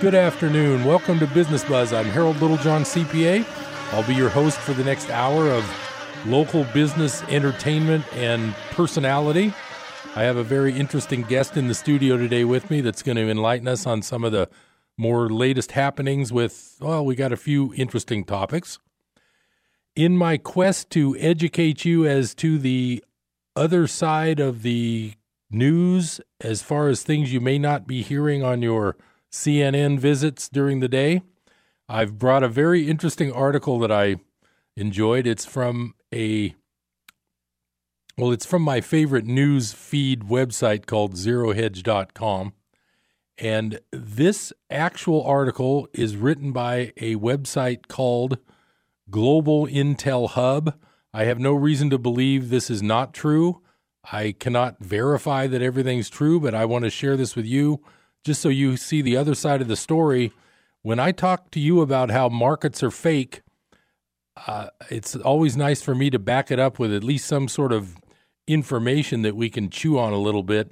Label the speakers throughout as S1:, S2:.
S1: Good afternoon. Welcome to Business Buzz. I'm Harold Littlejohn, CPA. I'll be your host for the next hour of local business entertainment and personality. I have a very interesting guest in the studio today with me that's going to enlighten us on some of the more latest happenings with, well, we got a few interesting topics. In my quest to educate you as to the other side of the news, as far as things you may not be hearing on your CNN visits during the day, I've brought a very interesting article that I enjoyed. It's from a well, it's from my favorite news feed website called zerohedge.com. And this actual article is written by a website called Global Intel Hub. I have no reason to believe this is not true. I cannot verify that everything's true, but I want to share this with you just so you see the other side of the story. When I talk to you about how markets are fake, uh, it's always nice for me to back it up with at least some sort of information that we can chew on a little bit.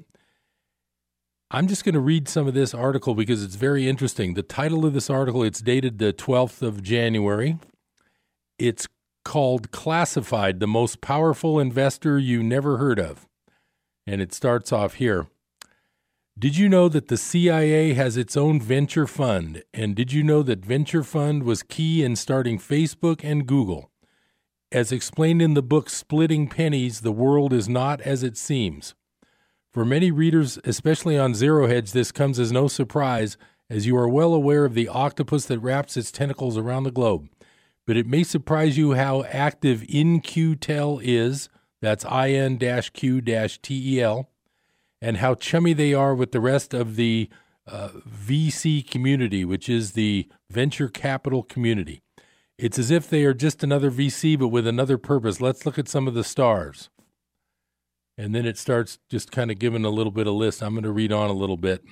S1: I'm just going to read some of this article because it's very interesting. The title of this article, it's dated the 12th of January. It's called Classified, the most powerful investor you never heard of. And it starts off here. Did you know that the CIA has its own venture fund? And did you know that venture fund was key in starting Facebook and Google? As explained in the book Splitting Pennies, the world is not as it seems. For many readers, especially on Zero Hedge, this comes as no surprise, as you are well aware of the octopus that wraps its tentacles around the globe. But it may surprise you how active In-Q-Tel is, that's IN-Q-Tel, and how chummy they are with the rest of the uh, VC community, which is the venture capital community. It's as if they are just another VC, but with another purpose. Let's look at some of the stars. And then it starts just kind of giving a little bit of list. I'm going to read on a little bit.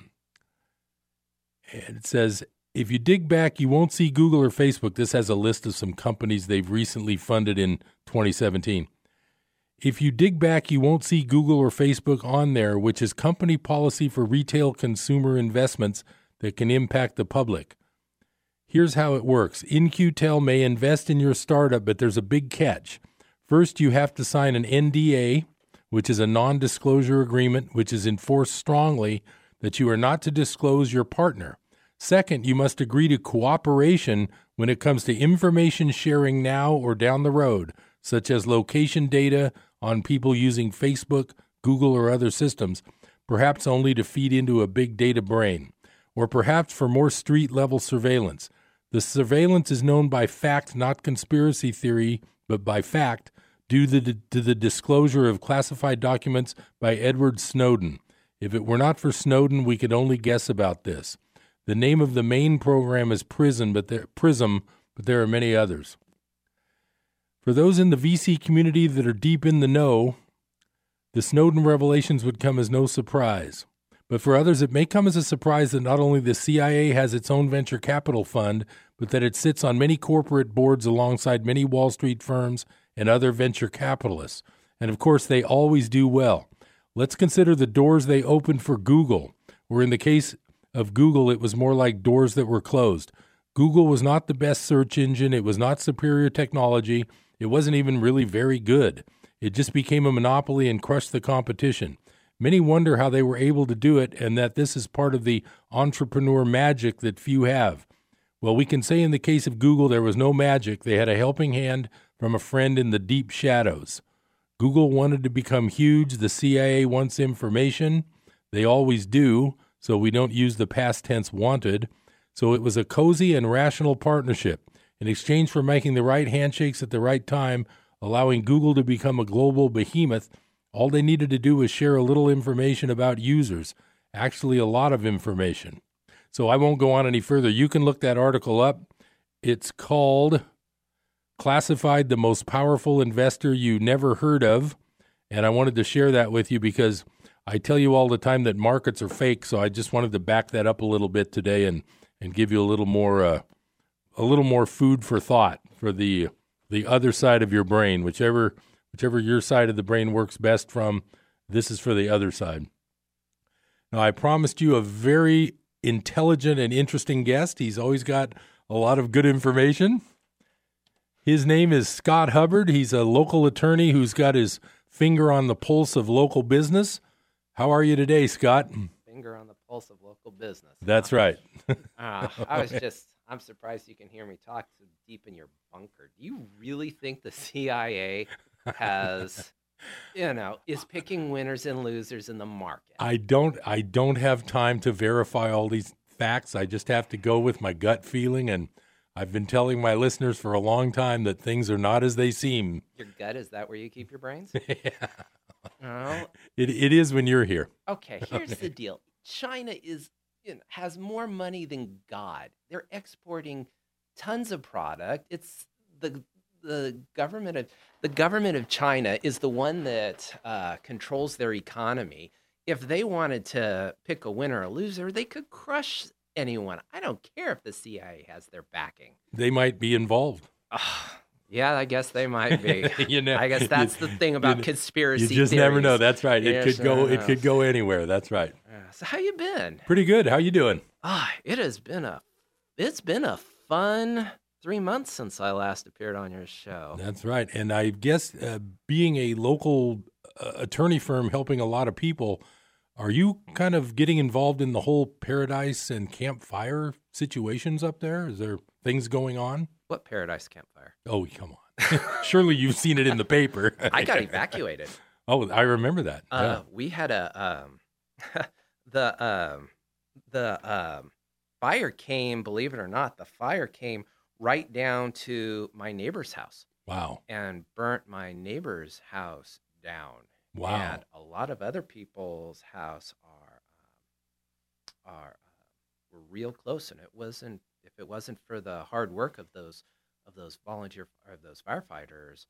S1: And it says, if you dig back, you won't see Google or Facebook. This has a list of some companies they've recently funded in 2017. If you dig back, you won't see Google or Facebook on there, which is company policy for retail consumer investments that can impact the public. Here's how it works In-Q-Tel may invest in your startup, but there's a big catch. First, you have to sign an NDA, which is a non disclosure agreement, which is enforced strongly that you are not to disclose your partner. Second, you must agree to cooperation when it comes to information sharing now or down the road, such as location data on people using Facebook, Google, or other systems, perhaps only to feed into a big data brain, or perhaps for more street level surveillance. The surveillance is known by fact, not conspiracy theory, but by fact, due to the, disclosure of classified documents by Edward Snowden. If it were not for Snowden, we could only guess about this. The name of the main program is Prism, but there, Prism, but there are many others. For those in the VC community that are deep in the know, the Snowden revelations would come as no surprise. But for others, it may come as a surprise that not only the CIA has its own venture capital fund, but that it sits on many corporate boards alongside many Wall Street firms and other venture capitalists. And of course, they always do well. Let's consider the doors they opened for Google, where in the case of Google, it was more like doors that were closed. Google was not the best search engine, it was not superior technology, it wasn't even really very good. It just became a monopoly and crushed the competition. Many wonder how they were able to do it and that this is part of the entrepreneur magic that few have. Well, we can say in the case of Google, there was no magic. They had a helping hand from a friend in the deep shadows. Google wanted to become huge. The CIA wants information. They always do, so we don't use the past tense wanted. So it was a cozy and rational partnership. In exchange for making the right handshakes at the right time, allowing Google to become a global behemoth, all they needed to do was share a little information about users, actually, a lot of information. So I won't go on any further. You can look that article up. It's called Classified the Most Powerful Investor You Never Heard of. And I wanted to share that with you because I tell you all the time that markets are fake. So I just wanted to back that up a little bit today and, and give you a little more uh, a little more food for thought for the the other side of your brain, whichever whichever your side of the brain works best from. This is for the other side. Now, I promised you a very intelligent and interesting guest. He's always got a lot of good information. His name is Scott Hubbard. He's a local attorney who's got his finger on the pulse of local business. How are you today, Scott?
S2: Finger on the pulse of local business.
S1: That's right.
S2: uh, I was just, I'm surprised you can hear me talk so deep in your bunker. Do you really think the CIA has, you know, is picking winners and losers in the market?
S1: I don't I don't have time to verify all these facts. I just have to go with my gut feeling and I've been telling my listeners for a long time that things are not as they seem.
S2: Your gut is that where you keep your brains?
S1: yeah.
S2: Oh,
S1: It it is when you're here.
S2: okay. Here's the deal. China is you know, has more money than God. They're exporting tons of product. It's the the government of the government of China is the one that uh, controls their economy. If they wanted to pick a winner or a loser, they could crush anyone. I don't care if the CIA has their backing.
S1: They might be involved.
S2: Ah, yeah, I guess they might be.
S1: you know,
S2: I guess that's the thing about
S1: you,
S2: conspiracy.
S1: You just never know. That's right. It
S2: Yes,
S1: could go. It could go anywhere. That's right.
S2: Yeah. So how you been?
S1: Pretty good. How you doing?
S2: Ah, it has been a it's been a fun three months since I last appeared on your show.
S1: That's right. And I guess uh, being a local uh, attorney firm helping a lot of people, are you kind of getting involved in the whole paradise and Camp Fire situations up there? Is there things going on?
S2: What paradise Camp Fire?
S1: Oh, come on. Surely you've seen it in the paper.
S2: I got evacuated.
S1: oh, I remember that.
S2: Uh, we had a um, the um, the um, fire came. Believe it or not, the fire came right down to my neighbor's house.
S1: Wow.
S2: and burnt my neighbor's house down.
S1: Wow.
S2: And a lot of other people's house are um, are uh, were real close, and it wasn't it wasn't for the hard work of those of those volunteer of those firefighters,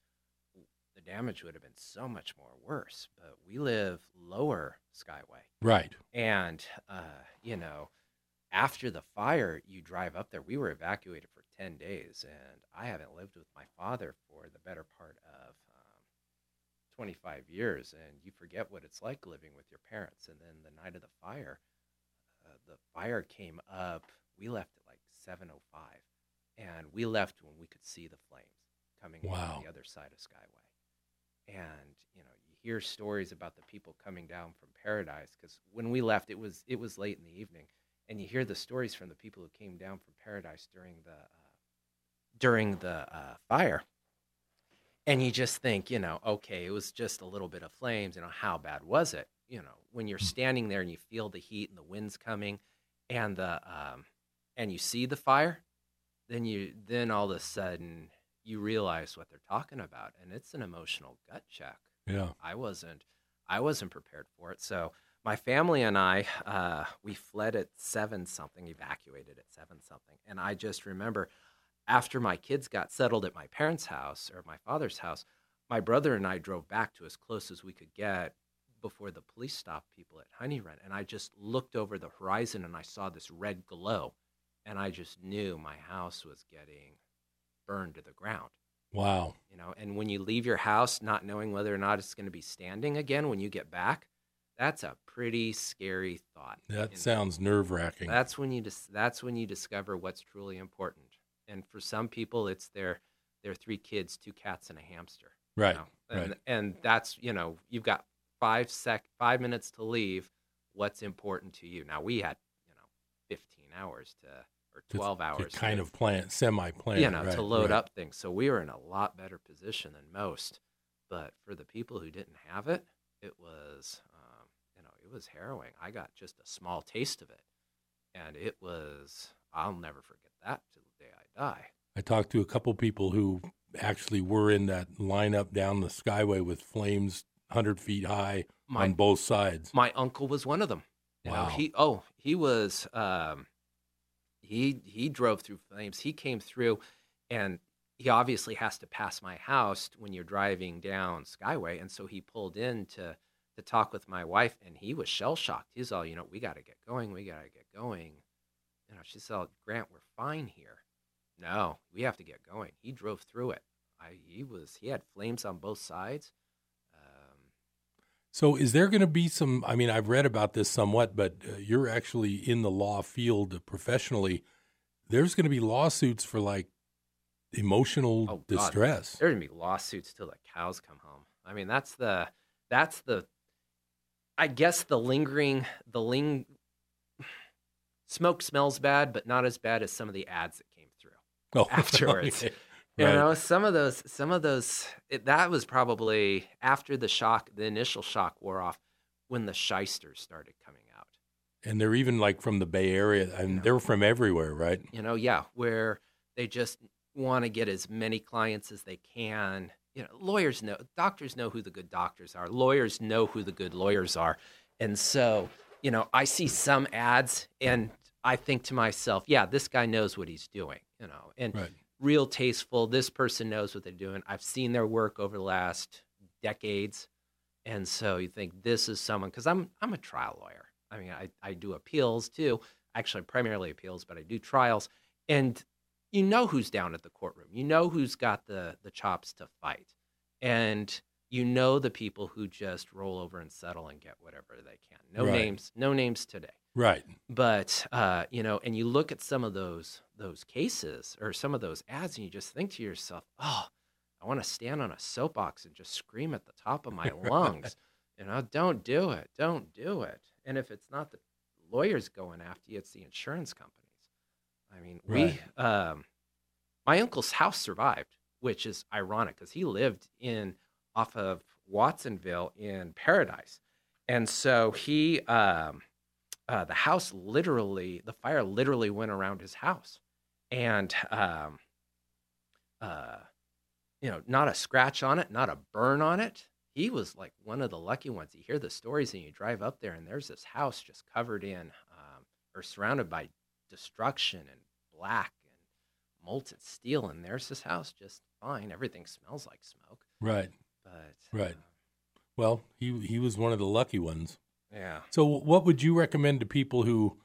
S2: the damage would have been so much more worse. But we live lower Skyway,
S1: Right.
S2: and uh, you know, after the fire, you drive up there. We were evacuated for ten days, and I haven't lived with my father for the better part of um, twenty-five years. And you forget what it's like living with your parents. And then the night of the fire, uh, the fire came up. We left at seven oh five, and we left when we could see the flames coming
S1: Wow.
S2: the other side of Skyway. And you know, you hear stories about the people coming down from Paradise because when we left, it was it was late in the evening, and you hear the stories from the people who came down from Paradise during the uh, during the uh, fire, and you just think, you know, okay, it was just a little bit of flames. You know, how bad was it? You know, when you're standing there and you feel the heat and the winds coming, and the um, and you see the fire, then you then all of a sudden you realize what they're talking about, and it's an emotional gut check.
S1: Yeah.
S2: I wasn't I wasn't prepared for it. So my family and I uh, we fled at seven something, evacuated at seven something, and I just remember after my kids got settled at my parents' house or my father's house, my brother and I drove back to as close as we could get before the police stopped people at Honey Run, and I just looked over the horizon and I saw this red glow, and I just knew my house was getting burned to the ground
S1: Wow.
S2: you know and when you leave your house not knowing whether or not it's going to be standing again when you get back that's a pretty scary thought
S1: That
S2: And
S1: sounds nerve wracking.
S2: that's when you dis- that's when you discover what's truly important and for some people it's their their three kids two cats and a hamster you
S1: Right.
S2: know? and,
S1: right.
S2: and that's you know you've got five sec five minutes to leave what's important to you now we had you know 15 hours to or 12
S1: to
S2: hours to-
S1: kind of plan, semi plan.
S2: you know,
S1: right,
S2: to load
S1: right.
S2: up things. So we were in a lot better position than most. But for the people who didn't have it, it was, um, you know, it was harrowing. I got just a small taste of it, and it was. I'll never forget that till the day I die.
S1: I talked to a couple people who actually were in that lineup down the skyway with flames 100 feet high
S2: My
S1: on both sides.
S2: my uncle was one of them. You know,
S1: Wow.
S2: he oh he was um, he he drove through flames. He came through, and he obviously has to pass my house when you're driving down Skyway, and so he pulled in to to talk with my wife, and he was shell shocked. He's all, you know, we got to get going. We got to get going. You know, she said, Grant, we're fine here. No, we have to get going. He drove through it. I he was he had flames on both sides.
S1: So, is there going to be some? I mean, I've read about this somewhat, but uh, you're actually in the law field professionally. There's going to be lawsuits for like emotional
S2: Oh, God.
S1: distress.
S2: There's gonna be lawsuits till the cows come home. I mean, that's the that's the I guess the lingering the ling smoke smells bad, but not as bad as some of the ads that came through.
S1: Oh,
S2: afterwards.
S1: okay.
S2: You
S1: Right.
S2: know, some of those some of those it, that was probably after the shock, the initial shock wore off when the shysters started coming out.
S1: And they're even like from the Bay Area, and they're from everywhere, right?
S2: you know yeah where they just want to get as many clients as they can you know lawyers know doctors know who the good doctors are lawyers know who the good lawyers are and so you know i see some ads and i think to myself yeah this guy knows what he's doing you know and
S1: Right.
S2: Real tasteful. This person knows what they're doing. I've seen their work over the last decades. And so you think this is someone because i'm i'm a trial lawyer. I mean i, I do appeals too. Actually primarily appeals but i do trials. And you know who's down at the courtroom. You know who's got the the chops to fight. And you know the people who just roll over and settle and get whatever they can. No
S1: Right.
S2: names no names today
S1: Right.
S2: but uh, you know, and you look at some of those those cases or some of those ads, and you just think to yourself, "Oh, I want to stand on a soapbox and just scream at the top of my lungs." you know, don't do it, don't do it. And if it's not the lawyers going after you, it's the insurance companies. I mean,
S1: Right.
S2: we, um, my uncle's house survived, which is ironic because he lived in off of Watsonville in Paradise, and so he. Um, uh, the house literally, the fire literally went around his house, and um, uh, you know, not a scratch on it, not a burn on it. He was like one of the lucky ones. You hear the stories, and you drive up there, and there's this house just covered in um, or surrounded by destruction and black and molten steel, and there's this house just fine. Everything smells like smoke,
S1: Right.
S2: but
S1: Right.
S2: uh,
S1: Well, he he was one of the lucky ones.
S2: Yeah,
S1: So, what would you recommend to people who?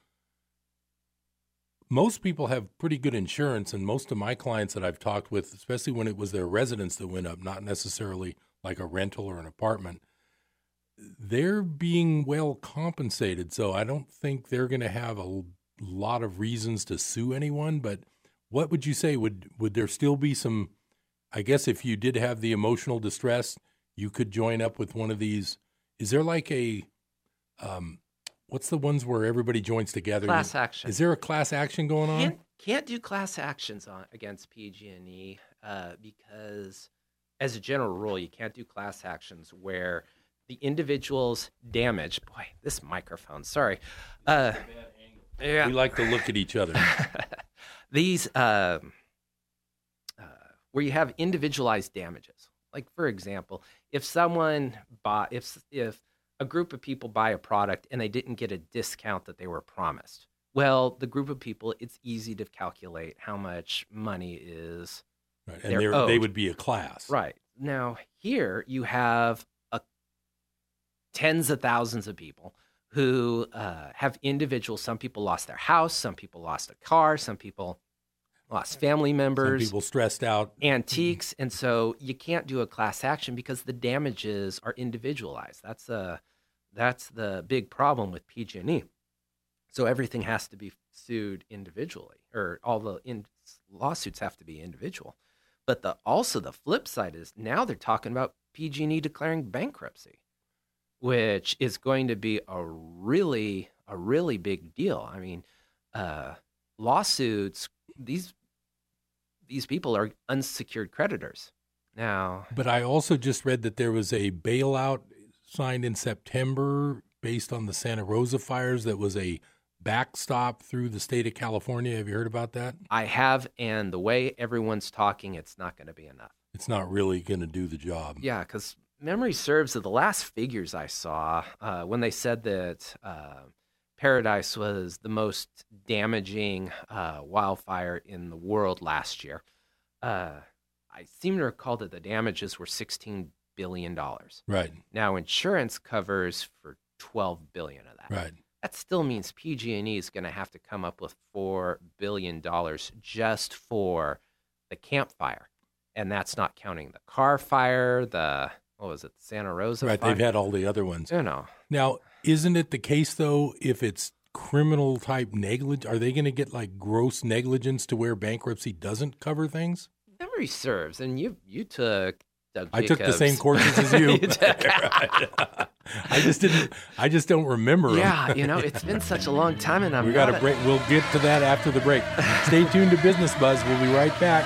S1: Most people have pretty good insurance, and most of my clients that I've talked with, especially when it was their residence that went up, not necessarily like a rental or an apartment, they're being well compensated. So, I don't think they're going to have a lot of reasons to sue anyone. But what would you say? Would would there still be some? I guess if you did have the emotional distress, you could join up with one of these. Is there like a um, what's the ones where everybody joins together?
S2: class action.
S1: Is there a class action going on?
S2: can't, can't do class actions on against PG&E uh, because, as a general rule, you can't do class actions where the individual's damage. Boy, this microphone. Sorry. Uh, yeah.
S1: We like to look at each other.
S2: These um, uh, where you have individualized damages. Like for example, if someone bought if if a group of people buy a product and they didn't get a discount that they were promised. Well, the group of people, it's easy to calculate how much money is
S1: Right. And they would be a class.
S2: right. Now, here you have a, tens of thousands of people who uh, have individuals. Some people lost their house, some people lost a car, some people lost family members,
S1: Some
S2: members.
S1: people stressed out.
S2: antiques and so you can't do a class action because the damages are individualized that's a that's the big problem with pg&e so everything has to be sued individually or all the in, lawsuits have to be individual. But the also the flip side is now they're talking about pg&e declaring bankruptcy which is going to be a really a really big deal. I mean uh, lawsuits these these people are unsecured creditors. Now,
S1: But I also just read that there was a bailout signed in September based on the Santa Rosa fires that was a backstop through the state of California. Have you heard about that?
S2: I have, and the way everyone's talking, it's not going to be enough.
S1: It's not really going to do the job.
S2: Yeah, because memory serves of the last figures I saw uh, when they said that uh, Paradise was the most damaging uh, wildfire in the world last year. Uh, I seem to recall that the damages were $16 billion. dollars.
S1: Right.
S2: Now, insurance covers for 12 billion of that.
S1: Right.
S2: that still means PG&E is going to have to come up with four billion dollars just for the Camp Fire, and that's not counting the Carr Fire, the what was it, Santa Rosa?
S1: right.
S2: fire?
S1: They've had all the other ones.
S2: you know,
S1: Now, isn't it the case though? If it's criminal type negligence, are they going to get like gross negligence to where bankruptcy doesn't cover things?
S2: memory serves, and you you took. Doug
S1: I took the same courses as you.
S2: You
S1: I just didn't. I just don't remember.
S2: yeah, you know, it's been such a long time, and I'm
S1: We got a break. We'll get to that after the break. Stay tuned to Business Buzz. We'll be right back.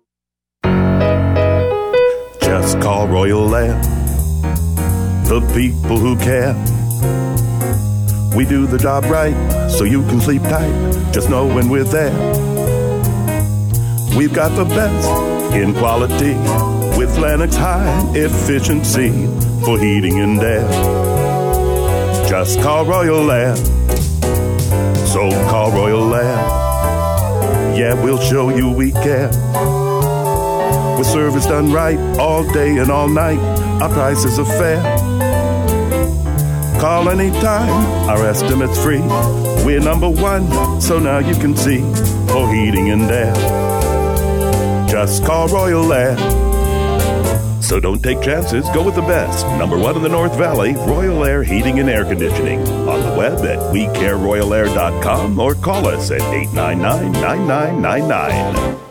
S3: Just call Royal Air. The people who care. We do the job right so you can sleep tight. Just know when we're there. We've got the best in quality with Lennox high efficiency for heating and air. Just call Royal Air. So call Royal Air. Yeah, we'll show you we care. With service done right all day and all night, our prices are fair. Call anytime, our estimate's free. We're number one, so now you can see for heating and air. Just call Royal Air. So don't take chances, go with the best. Number one in the North Valley, Royal Air Heating and Air Conditioning. On the web at wecareroyalair.com or call us at 899 9999.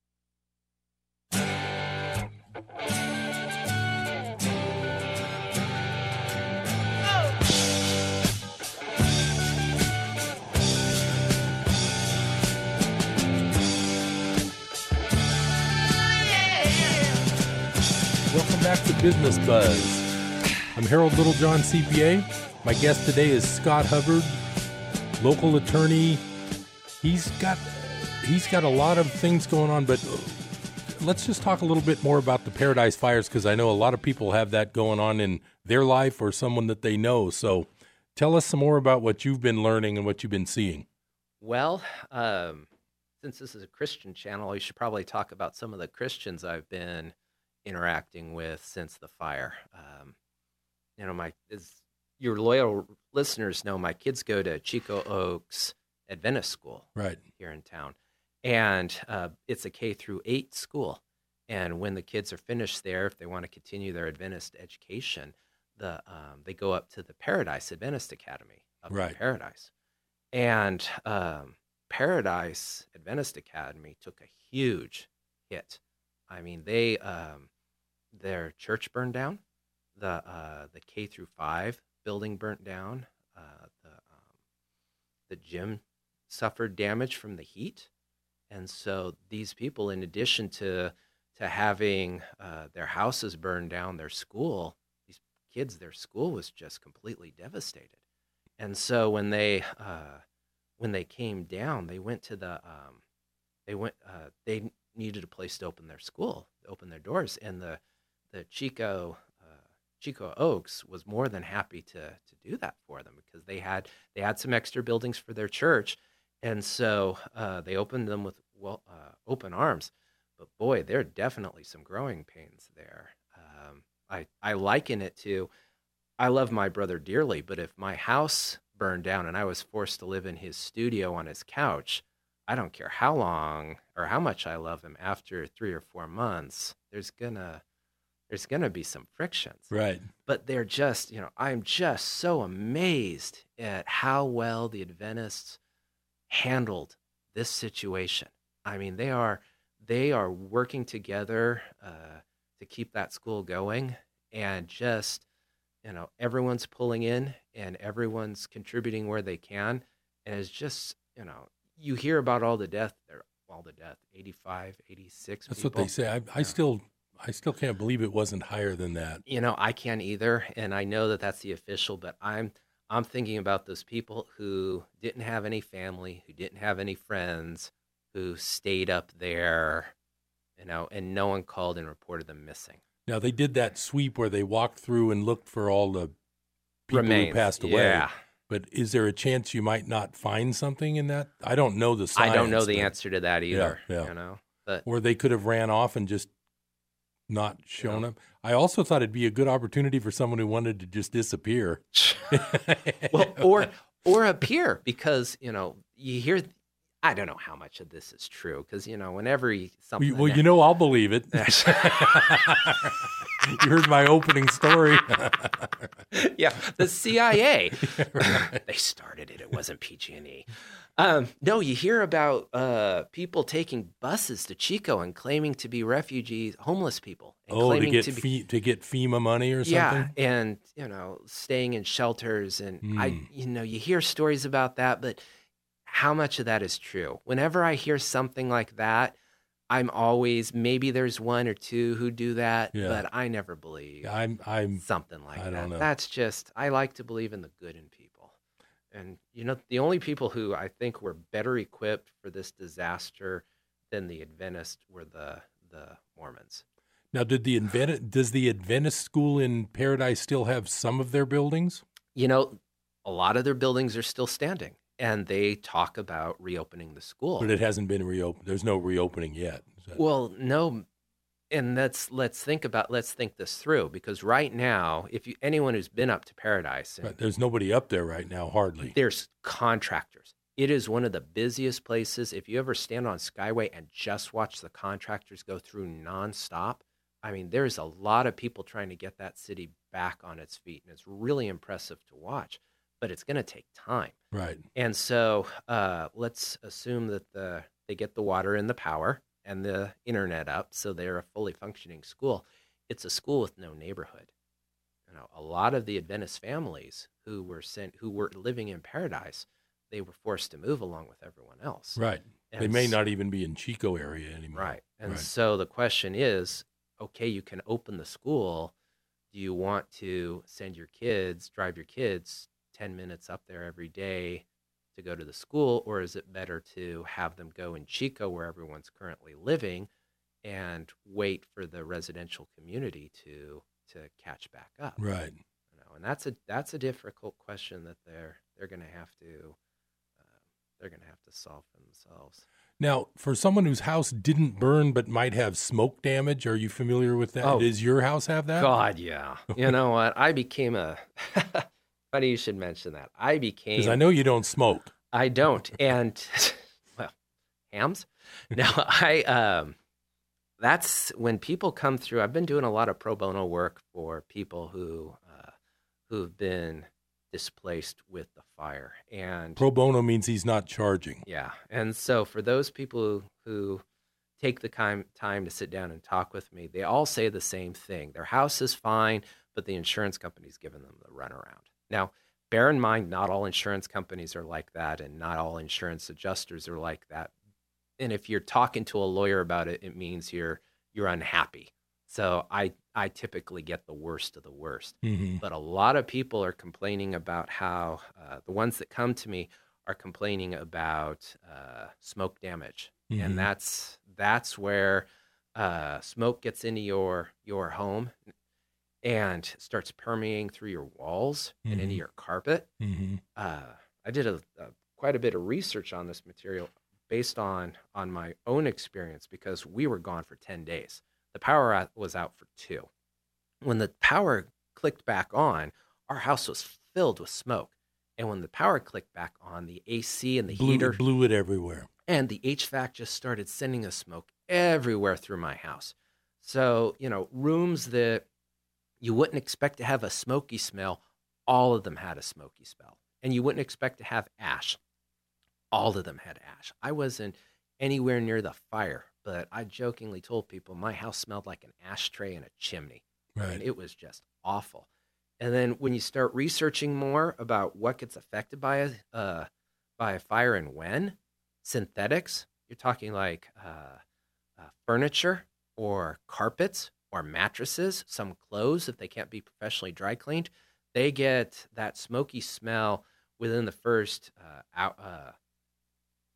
S1: Welcome back to Business Buzz. I'm Harold Littlejohn, CPA. My guest today is Scott Hubbard, local attorney. He's got he's got a lot of things going on, but let's just talk a little bit more about the Paradise Fires because I know a lot of people have that going on in their life or someone that they know. So, tell us some more about what you've been learning and what you've been seeing.
S2: Well, um, since this is a Christian channel, we should probably talk about some of the Christians I've been interacting with since the fire. Um, you know, my as your loyal listeners know, my kids go to Chico Oaks Adventist School
S1: Right.
S2: here in town, and uh, it's a K through eight school. And when the kids are finished there, if they want to continue their Adventist education, the um, they go up to the Paradise Adventist Academy up
S1: Right.
S2: in Paradise, and um, Paradise Adventist Academy took a huge hit. I mean, they um, their church burned down, the uh, the K through five building burnt down, uh, the um, the gym suffered damage from the heat, and so these people, in addition to to having uh, their houses burned down, their school, these kids, their school was just completely devastated. And so when they uh, when they came down, they went to the um, they went uh, they needed a place to open their school, open their doors, and the the Chico uh, Chico Oaks was more than happy to to do that for them because they had they had some extra buildings for their church, and so uh, they opened them with well uh, open arms. But boy, there are definitely some growing pains there. Um, I I liken it to I love my brother dearly, but if my house burned down and I was forced to live in his studio on his couch, I don't care how long or how much I love him after three or four months, there's gonna there's going to be some frictions.
S1: Right.
S2: But they're just, you know, I'm just so amazed at how well the Adventists handled this situation. I mean, they are they are working together uh, to keep that school going, and just you know, everyone's pulling in and everyone's contributing where they can, and it's just you know, you hear about all the death, there, all the death, 85, 86
S1: That's
S2: people.
S1: what they say. I, I still, I still can't believe it wasn't higher than that.
S2: you know i can't either and i know that that's the official but i'm i'm thinking about those people who didn't have any family who didn't have any friends who stayed up there you know and no one called and reported them missing
S1: Now they did that sweep where they walked through and looked for all the people
S2: Remains.
S1: who passed away.
S2: yeah
S1: But is there a chance you might not find something in that? I don't know the
S2: i don't know the
S1: but-
S2: answer to that either
S1: yeah.
S2: you know but
S1: Or they could have ran off and just not shown up. I also thought it'd be a good opportunity for someone who wanted to just disappear.
S2: well or or appear because you know you hear i don't know how much of this is true because you know whenever you, something
S1: well, you know, I'll believe it. you heard my opening story.
S2: yeah, the CIA. they started it. It wasn't PG&E. Um, no, you hear about uh, people taking buses to Chico and claiming to be refugees, homeless people, and
S1: oh, to get
S2: to be
S1: to get FEMA money or something.
S2: yeah, and you know, staying in shelters, and I,
S1: Hmm.
S2: you know, you hear stories about that, but how much of that is true? Whenever I hear something like that, I'm always maybe there's one or two who do that,
S1: Yeah.
S2: but I never believe
S1: I'm I'm
S2: something like
S1: I
S2: that.
S1: don't know.
S2: That's just I like to believe in the good in people. And you know, the only people who I think were better equipped for this disaster than the Adventists were the the Mormons.
S1: now. Did the Advent does the Adventist school in Paradise still have some of their buildings?
S2: You know, a lot of their buildings are still standing and they talk about reopening the school.
S1: But it hasn't been reopened. There's no reopening yet. That-
S2: Well, no, and let's let's think about let's think this through because right now, if you anyone who's been up to Paradise, and
S1: Right, there's nobody up there right now, hardly.
S2: there's contractors. It is one of the busiest places. If you ever stand on Skyway and just watch the contractors go through nonstop, I mean, there's a lot of people trying to get that city back on its feet, and it's really impressive to watch. But it's going to take time.
S1: Right.
S2: And so uh, let's assume that the they get the water and the power and the internet up, so they're a fully functioning school. It's a school with no neighborhood. You know, a lot of the Adventist families who were sent, who were living in Paradise, they were forced to move along with everyone else.
S1: Right. They may not even be in Chico area anymore.
S2: Right. And
S1: Right.
S2: so the question is, okay, you can open the school. Do you want to send your kids, drive your kids 10 minutes up there every day to go to the school, or is it better to have them go in Chico, where everyone's currently living, and wait for the residential community to to catch back up?
S1: Right.
S2: You know, and that's a that's a difficult question that they're they're going to have to uh, they're going to have to solve for themselves.
S1: Now, for someone whose house didn't burn but might have smoke damage, are you familiar with that?
S2: Oh.
S1: Does your house have that?
S2: God, yeah. You know what? I became a. Funny you should mention that. I became.
S1: Because I know you don't smoke.
S2: I don't, and well, hams. No, I. Um, that's when people come through. I've been doing a lot of pro bono work for people who uh, who've been displaced with the fire, and
S1: Pro bono means he's not charging.
S2: yeah. And so for those people who, who take the time time to sit down and talk with me, they all say the same thing. Their house is fine, but the insurance company's giving them the runaround. Now, bear in mind not all insurance companies are like that and not all insurance adjusters are like that. And if you're talking to a lawyer about it, it means you're you're unhappy. So I I typically get the worst of the worst
S1: hmm
S2: but a lot of people are complaining about how uh, the ones that come to me are complaining about uh, smoke damage,
S1: Mhm.
S2: and that's that's where uh, smoke gets into your your home and starts permeating through your walls and into
S1: Mhm.
S2: your carpet.
S1: hmm
S2: Uh, I did a, a quite a bit of research on this material based on on my own experience because we were gone for ten days. The power was out for two. When the power clicked back on, our house was filled with smoke. And when the power clicked back on, the AC and the
S1: Blew,
S2: heater
S1: blew it everywhere.
S2: and the HVAC just started sending us smoke everywhere through my house. So, you know, rooms that you wouldn't expect to have a smoky smell, all of them had a smoky smell. And you wouldn't expect to have ash. All of them had ash. I wasn't anywhere near the fire, but I jokingly told people my house smelled like an ashtray in a chimney.
S1: Right.
S2: And it was just awful. And then when you start researching more about what gets affected by a uh, by a fire and when, synthetics, you're talking like uh, uh, furniture or carpets or mattresses, some clothes if they can't be professionally dry cleaned, they get that smoky smell within the first uh, uh,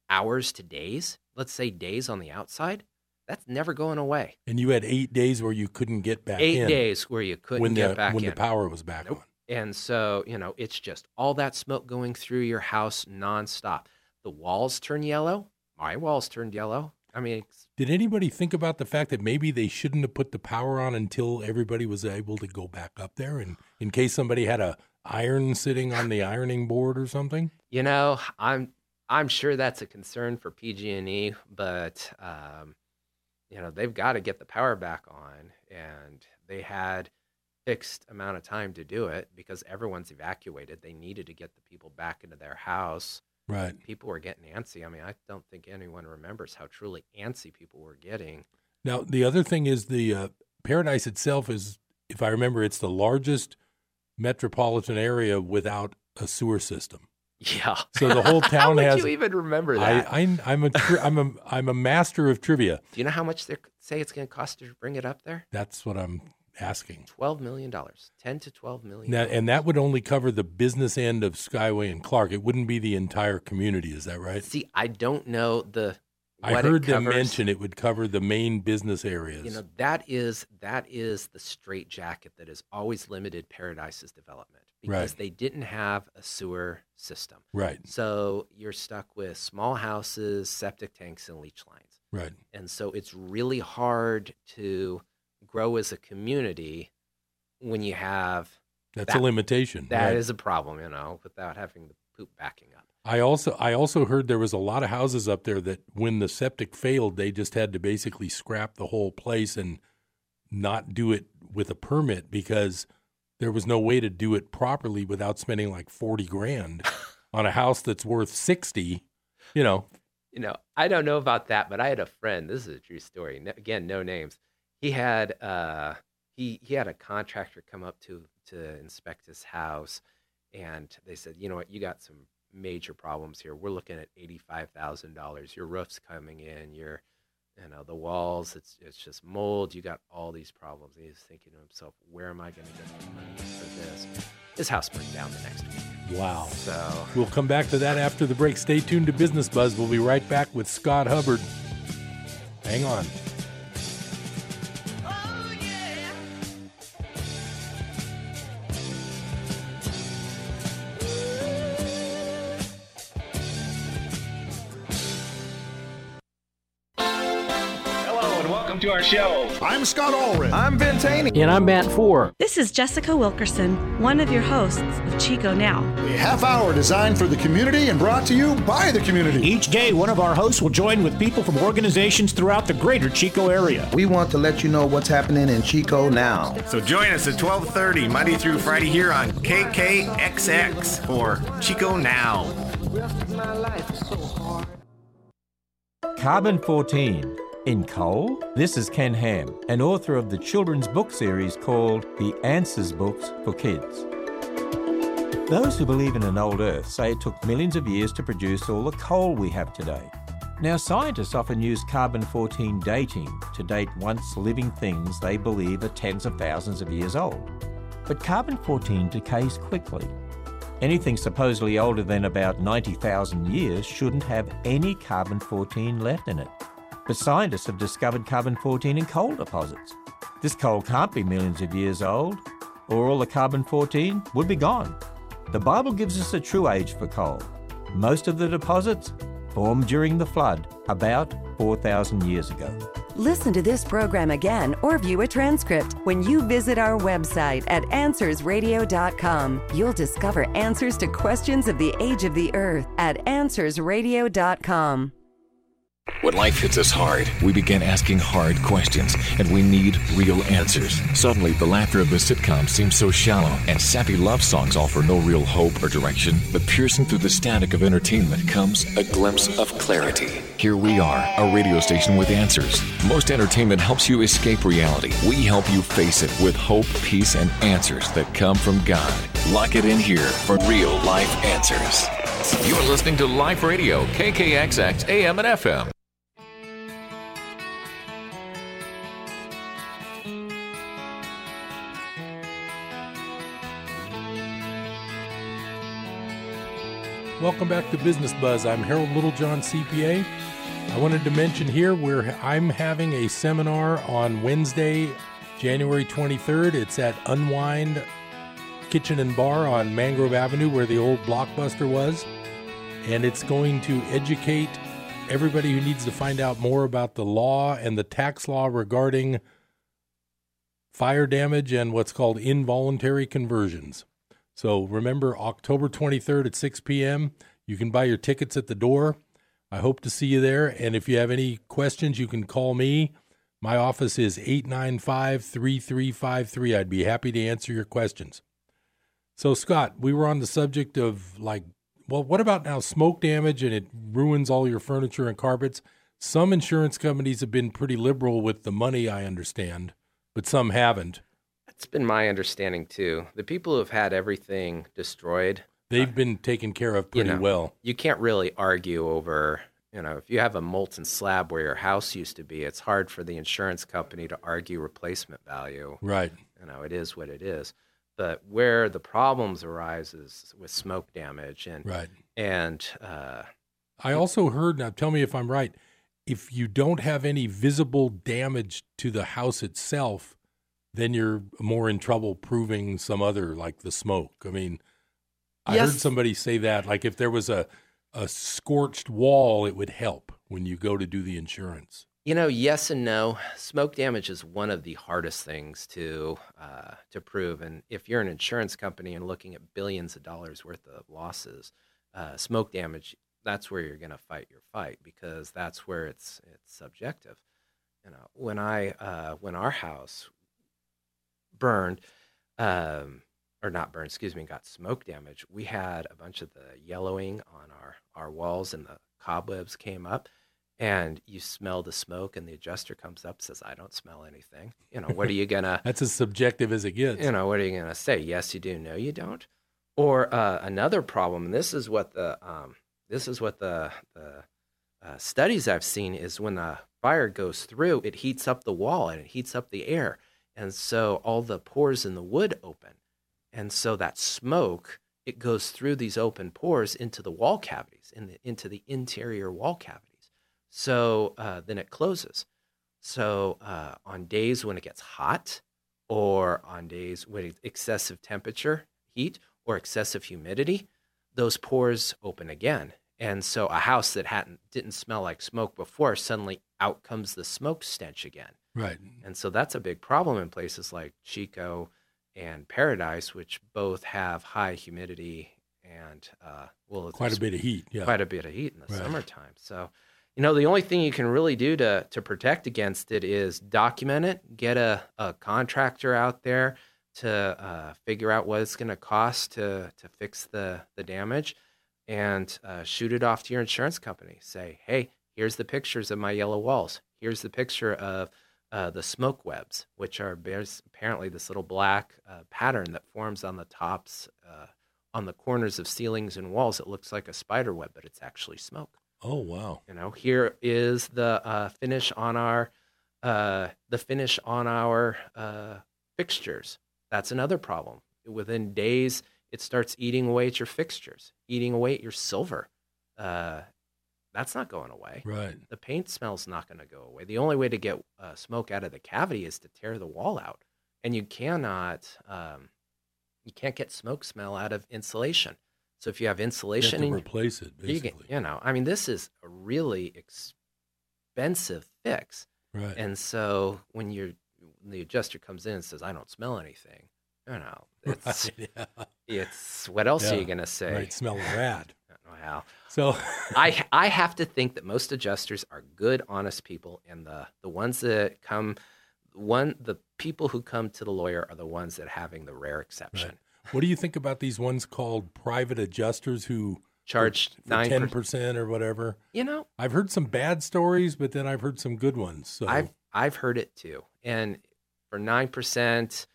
S2: hours to days. Let's say days on the outside. That's never going away.
S1: And you had eight days where you couldn't get back
S2: Eight
S1: in
S2: days where you couldn't
S1: when
S2: get
S1: the
S2: back
S1: when
S2: in.
S1: the power was back
S2: Nope.
S1: on.
S2: And so, you know, it's just all that smoke going through your house nonstop. The walls turn yellow. My walls turned yellow. I mean,
S1: Did anybody think about the fact that maybe they shouldn't have put the power on until everybody was able to go back up there, and in case somebody had a iron sitting on the ironing board or something?
S2: you know, I'm I'm sure that's a concern for PG&E, but um, you know, they've got to get the power back on, and they had fixed amount of time to do it because everyone's evacuated. They needed to get the people back into their house.
S1: Right.
S2: People were getting antsy. I mean, I don't think anyone remembers how truly antsy people were getting.
S1: Now the other thing is the uh, Paradise itself is, if I remember, it's the largest metropolitan area without a sewer system.
S2: Yeah.
S1: So the whole
S2: How
S1: town
S2: would
S1: has.
S2: you even remember that?
S1: I, I I'm a tri- I'm a I'm a master of trivia.
S2: Do you know how much they say it's going to cost to bring it up there?
S1: That's what I'm asking.
S2: Twelve million dollars, ten to twelve million.
S1: Now, and that would only cover the business end of Skyway and Clark. It wouldn't be the entire community. Is that right?
S2: See, I don't know the.
S1: I heard them mention it would cover the main business areas.
S2: You know that is that is the straight jacket that has always limited Paradise's development because
S1: Right.
S2: they didn't have a sewer system.
S1: right,
S2: So you're stuck with small houses, septic tanks, and leach lines.
S1: right.
S2: And so it's really hard to grow as a community when you have
S1: That's
S2: That-
S1: a limitation.
S2: That is
S1: right.
S2: a problem, you know, without having the poop backing up.
S1: I also I also heard there was a lot of houses up there that when the septic failed, they just had to basically scrap the whole place and not do it with a permit because there was no way to do it properly without spending like forty grand on a house that's worth sixty. You know,
S2: You know, I don't know about that, but I had a friend. This is a true story. No, again, no names. He had uh, he he had a contractor come up to to inspect his house, and they said, you know what, you got some major problems here. We're looking at eighty five thousand dollars. Your roof's coming in. Your you know the walls. It's it's just mold. You got all these problems. And he's thinking to himself, where am I going to get the money for this? His house burned down the next week.
S1: wow.
S2: So
S1: We'll come back to that after the break. Stay tuned to Business Buzz. We'll be right back with Scott Hubbard. Hang on.
S4: To our show.
S5: I'm Scott Allred.
S4: I'm Ben Taney.
S6: And I'm Matt Four.
S7: This is Jessica Wilkerson, one of your hosts of Chico Now.
S5: A half hour designed for the community and brought to you by the community.
S6: Each day, one of our hosts will join with people from organizations throughout the greater Chico area.
S8: We want to let you know what's happening in Chico now.
S4: So join us at 12:30 Monday through Friday here on KKXX for Chico Now.
S9: Carbon 14. In coal? This is Ken Ham, an author of the children's book series called The Answers Books for Kids. Those who believe in an old Earth say it took millions of years to produce all the coal we have today. Now, scientists often use carbon 14 dating to date once living things they believe are tens of thousands of years old. But carbon 14 decays quickly. Anything supposedly older than about 90,000 years shouldn't have any carbon 14 left in it. But scientists have discovered carbon 14 in coal deposits. This coal can't be millions of years old, or all the carbon 14 would be gone. The Bible gives us a true age for coal. Most of the deposits formed during the flood, about 4,000 years ago.
S10: Listen to this program again or view a transcript when you visit our website at AnswersRadio.com. You'll discover answers to questions of the age of the earth at AnswersRadio.com.
S11: When life hits us hard, we begin asking hard questions, and we need real answers. Suddenly, the laughter of the sitcom seems so shallow, and sappy love songs offer no real hope or direction. But piercing through the static of entertainment comes a glimpse of clarity. Here we are, a radio station with answers. Most entertainment helps you escape reality. We help you face it with hope, peace, and answers that come from God. Lock it in here for real life answers. You're listening to Life Radio, KKXX, AM and FM.
S1: Welcome back to Business Buzz. I'm Harold Littlejohn, CPA. I wanted to mention here where I'm having a seminar on Wednesday, January 23rd. It's at Unwind Kitchen and Bar on Mangrove Avenue, where the old Blockbuster was. And it's going to educate everybody who needs to find out more about the law and the tax law regarding fire damage and what's called involuntary conversions. So remember, October 23rd at 6 p.m., you can buy your tickets at the door. I hope to see you there. And if you have any questions, you can call me. My office is 895 3353. I'd be happy to answer your questions. So, Scott, we were on the subject of like, well, what about now smoke damage and it ruins all your furniture and carpets? Some insurance companies have been pretty liberal with the money, I understand, but some haven't.
S2: That's been my understanding too. The people who have had everything destroyed,
S1: They've been taken care of pretty
S2: you know,
S1: well.
S2: You can't really argue over, you know, if you have a molten slab where your house used to be, it's hard for the insurance company to argue replacement value.
S1: Right.
S2: You know, it is what it is. But where the problems arise is with smoke damage and
S1: Right.
S2: and uh,
S1: I also heard, now tell me if I'm right, if you don't have any visible damage to the house itself, then you're more in trouble proving some other, like the smoke. I mean, I heard somebody say that, like if there was a, a scorched wall, it would help when you go to do the insurance.
S2: You know, yes and no. Smoke damage is one of the hardest things to uh, to prove, and if you're an insurance company and looking at billions of dollars worth of losses, uh, smoke damage that's where you're going to fight your fight because that's where it's it's subjective. You know, when I uh, when our house burned, um, or not burned, excuse me, got smoke damage, we had a bunch of the yellowing on our our walls, and the cobwebs came up and you smell the smoke and the adjuster comes up says i don't smell anything. You know what are you gonna
S1: That's as subjective as it gets.
S2: you know what are you gonna say? Yes you do. No you don't. Or uh, another problem and this is what the um, this is what the the uh, studies i've seen is when the fire goes through it heats up the wall and it heats up the air and so all the pores in the wood open and so that smoke it goes through these open pores into the wall cavities in the into the interior wall cavities so uh, then it closes. So uh, on days when it gets hot, or on days with excessive temperature, heat, or excessive humidity, those pores open again. And so a house that hadn't didn't smell like smoke before suddenly out comes the smoke stench again.
S1: Right.
S2: And so that's a big problem in places like Chico and Paradise, which both have high humidity and uh, well,
S1: Quite a bit of heat, yeah.
S2: quite a bit of heat in the
S1: Right.
S2: summertime. So, you know, the only thing you can really do to to protect against it is document it, get a, a contractor out there to uh, figure out what it's going to cost to to fix the the damage, and uh, shoot it off to your insurance company. Say, hey, here's the pictures of my yellow walls. Here's the picture of uh, the smoke webs, which are apparently this little black uh, pattern that forms on the tops, uh, on the corners of ceilings and walls. It looks like a spider web, but it's actually smoke.
S1: Oh, wow.
S2: You know, here is the uh, finish on our uh, the finish on our uh, fixtures. That's another problem. Within days, it starts eating away at your fixtures, eating away at your silver. Uh, that's not going away.
S1: Right.
S2: The paint smell's not going to go away. The only way to get uh, smoke out of the cavity is to tear the wall out, and you cannot um, you can't get smoke smell out of insulation. So if you have
S1: You have
S2: insulation,
S1: to
S2: in-
S1: replace it,
S2: you,
S1: basically.
S2: can, you know, I mean, this is a really expensive fix.
S1: Right.
S2: And so when you're when the adjuster comes in and says, "I don't smell anything," you know, it's
S1: Right, yeah.
S2: It's what else are you gonna say?
S1: right, smell a rat.
S2: I
S1: So
S2: I I have to think that most adjusters are good, honest people, and the the ones that come, one the people who come to the lawyer are the ones that are having the rare exception.
S1: what do you think about these ones called private adjusters who
S2: Charge nine
S1: ten
S2: per-
S1: percent or whatever?
S2: You know,
S1: I've heard some bad stories, but then I've heard some good ones. So
S2: I've I've heard it too. And for nine percent,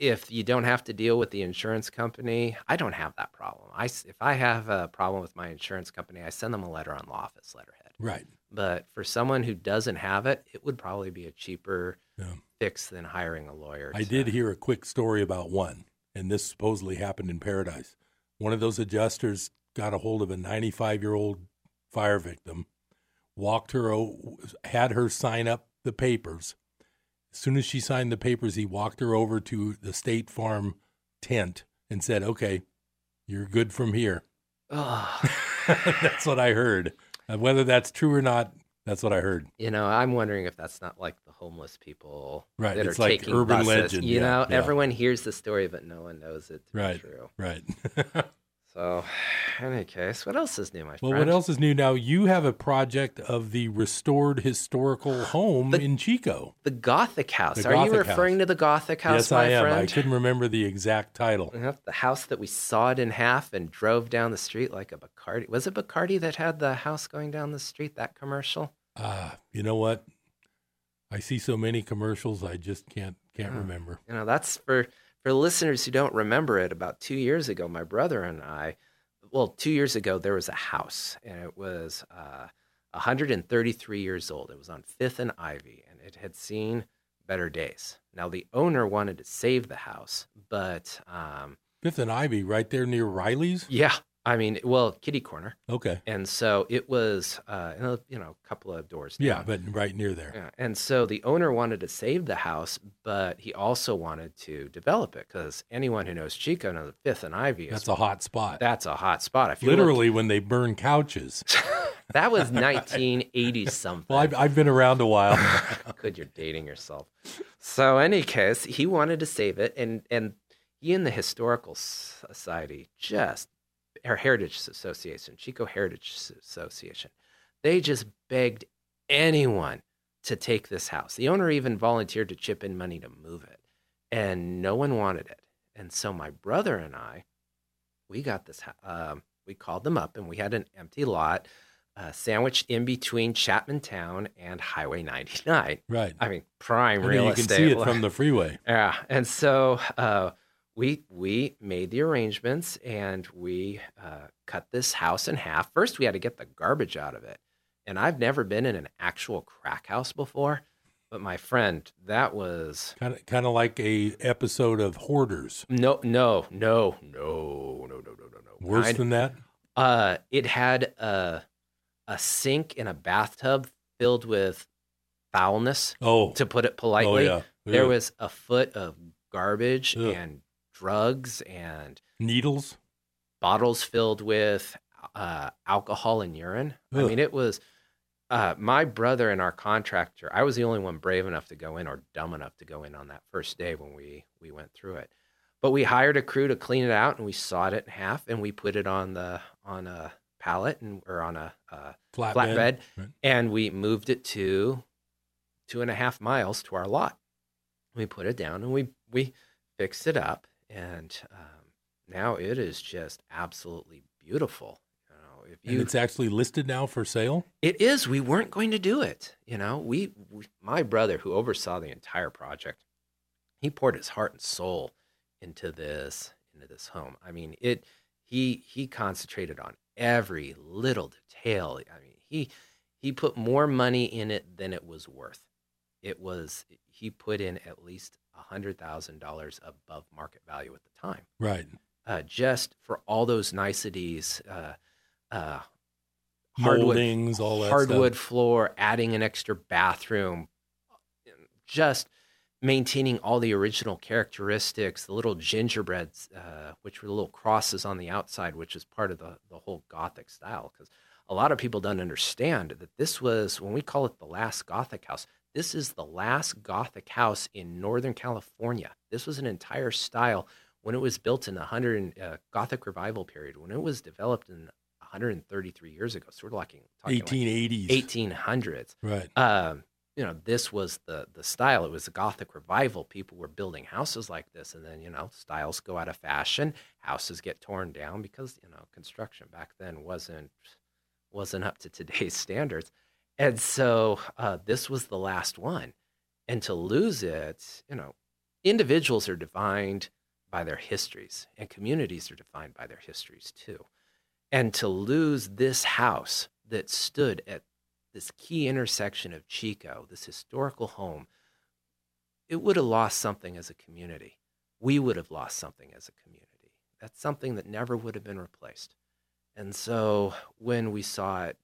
S2: if you don't have to deal with the insurance company, I don't have that problem. I if I have a problem with my insurance company, I send them a letter on law office letterhead.
S1: right.
S2: But for someone who doesn't have it, it would probably be a cheaper
S1: Yeah.
S2: fix than hiring a lawyer.
S1: I
S2: to-
S1: did hear a quick story about one, and this supposedly happened in Paradise. One of those adjusters got a hold of a 95 year old fire victim, walked her, had her sign up the papers. As soon as she signed the papers, he walked her over to the State Farm tent and said, "Okay, you're good from here." That's what I heard. Uh, whether that's true or not, that's what I heard.
S2: You know, I'm wondering if that's not like the homeless people
S1: Right,
S2: that
S1: it's
S2: are
S1: like
S2: taking
S1: urban
S2: buses.
S1: legend,
S2: You
S1: yeah,
S2: know,
S1: yeah.
S2: everyone hears the story, but no one knows it to be
S1: Right,
S2: true.
S1: right.
S2: So, in any case, what else is new, my
S1: Well,
S2: friend?
S1: what else is new now? You have a project of the restored historical home in Chico.
S2: The Gothic House.
S1: The
S2: Are you referring
S1: House.
S2: to the Gothic House,
S1: yes,
S2: my
S1: I am.
S2: friend?
S1: I couldn't remember the exact title.
S2: The house that we sawed in half and drove down the street like a Bacardi. Was it Bacardi that had the house going down the street? That commercial?
S1: Uh, you know what? I see so many commercials, I just can't can't
S2: Yeah.
S1: remember.
S2: You know, that's for for listeners who don't remember it. About two years ago, my brother and I, well, two years ago, there was a house, and it was uh, 133 years old. It was on Fifth and Ivy, and it had seen better days. Now, the owner wanted to save the house, but um,
S1: Fifth and Ivy, right there near Riley's.
S2: yeah, I mean, well, kitty corner.
S1: Okay.
S2: And so it was, uh, you know, a couple of doors.
S1: Yeah, but right near there.
S2: Yeah. And so the owner wanted to save the house, but he also wanted to develop it because anyone who knows Chico knows the Fifth and Ivy is
S1: That's a hot spot.
S2: that's a hot spot. If look-
S1: Literally, when they burn couches.
S2: that was 1980 something.
S1: Well, I've, I've been around a while.
S2: Good, you're dating yourself. So, any case, he wanted to save it, and and he and the historical society just, or Heritage Association, Chico Heritage Association, they just begged anyone to take this house. The owner even volunteered to chip in money to move it, and no one wanted it. And so, my brother and I, we got this. Um, we called them up, and we had an empty lot. Uh, sandwiched in between Chapmantown and Highway 99.
S1: Right.
S2: I mean, prime
S1: I mean,
S2: real
S1: you can
S2: estate.
S1: see it from the freeway.
S2: Yeah, and so uh, we we made the arrangements and we uh, cut this house in half. First, we had to get the garbage out of it, and I've never been in an actual crack house before. But my friend, that was
S1: Kind of, kind of like a episode of Hoarders.
S2: no, no, no, no, no, no, no, no, no.
S1: Worse
S2: Kind-
S1: than that.
S2: Uh, it had a a sink and a bathtub filled with foulness.
S1: Oh.
S2: to put it politely.
S1: yeah.
S2: There
S1: Ugh.
S2: was a foot of garbage
S1: Ugh.
S2: and drugs and
S1: Needles.
S2: bottles filled with uh, alcohol and urine. I mean, it was uh, my brother and our contractor. I was the only one brave enough to go in or dumb enough to go in on that first day when we we went through it. But we hired a crew to clean it out, and we sawed it in half, and we put it on the on a pallet and or on a uh,
S1: Flatbed.
S2: flatbed,
S1: Right.
S2: and we moved it to two and a half miles to our lot. We put it down and we we fixed it up, and um, now it is just absolutely beautiful. You know, if
S1: And
S2: you
S1: it's actually listed now for sale.
S2: it is. We weren't going to do it. You know, we, we my brother who oversaw the entire project, he poured his heart and soul into this into this home. I mean, it he he concentrated on every little detail. I mean, he he put more money in it than it was worth. It was he put in at least a hundred thousand dollars above market value at the time
S1: Right.
S2: uh, just for all those niceties, uh, uh,
S1: Moldings, all that
S2: hardwood
S1: stuff.
S2: floor, adding an extra bathroom, just maintaining all the original characteristics, the little gingerbreads, uh, which were the little crosses on the outside, which is part of the, the whole Gothic style. Because a lot of people don't understand that this was, when we call it the last Gothic house, this is the last Gothic house in Northern California. This was an entire style when it was built in the 100 uh, Gothic revival period, when it was developed in 133 years ago. So we're talking, talking
S1: 1880s,
S2: like 1800s.
S1: Right.
S2: Um, you know, this was the the style. It was the Gothic revival. People were building houses like this, and then you know, styles go out of fashion. Houses get torn down because you know, construction back then wasn't wasn't up to today's standards, and so uh, this was the last one. And to lose it, you know, individuals are defined by their histories, and communities are defined by their histories too. And to lose this house that stood at this key intersection of Chico, this historical home, it would have lost something as a community. We would have lost something as a community. That's something that never would have been replaced. And so when we saw it,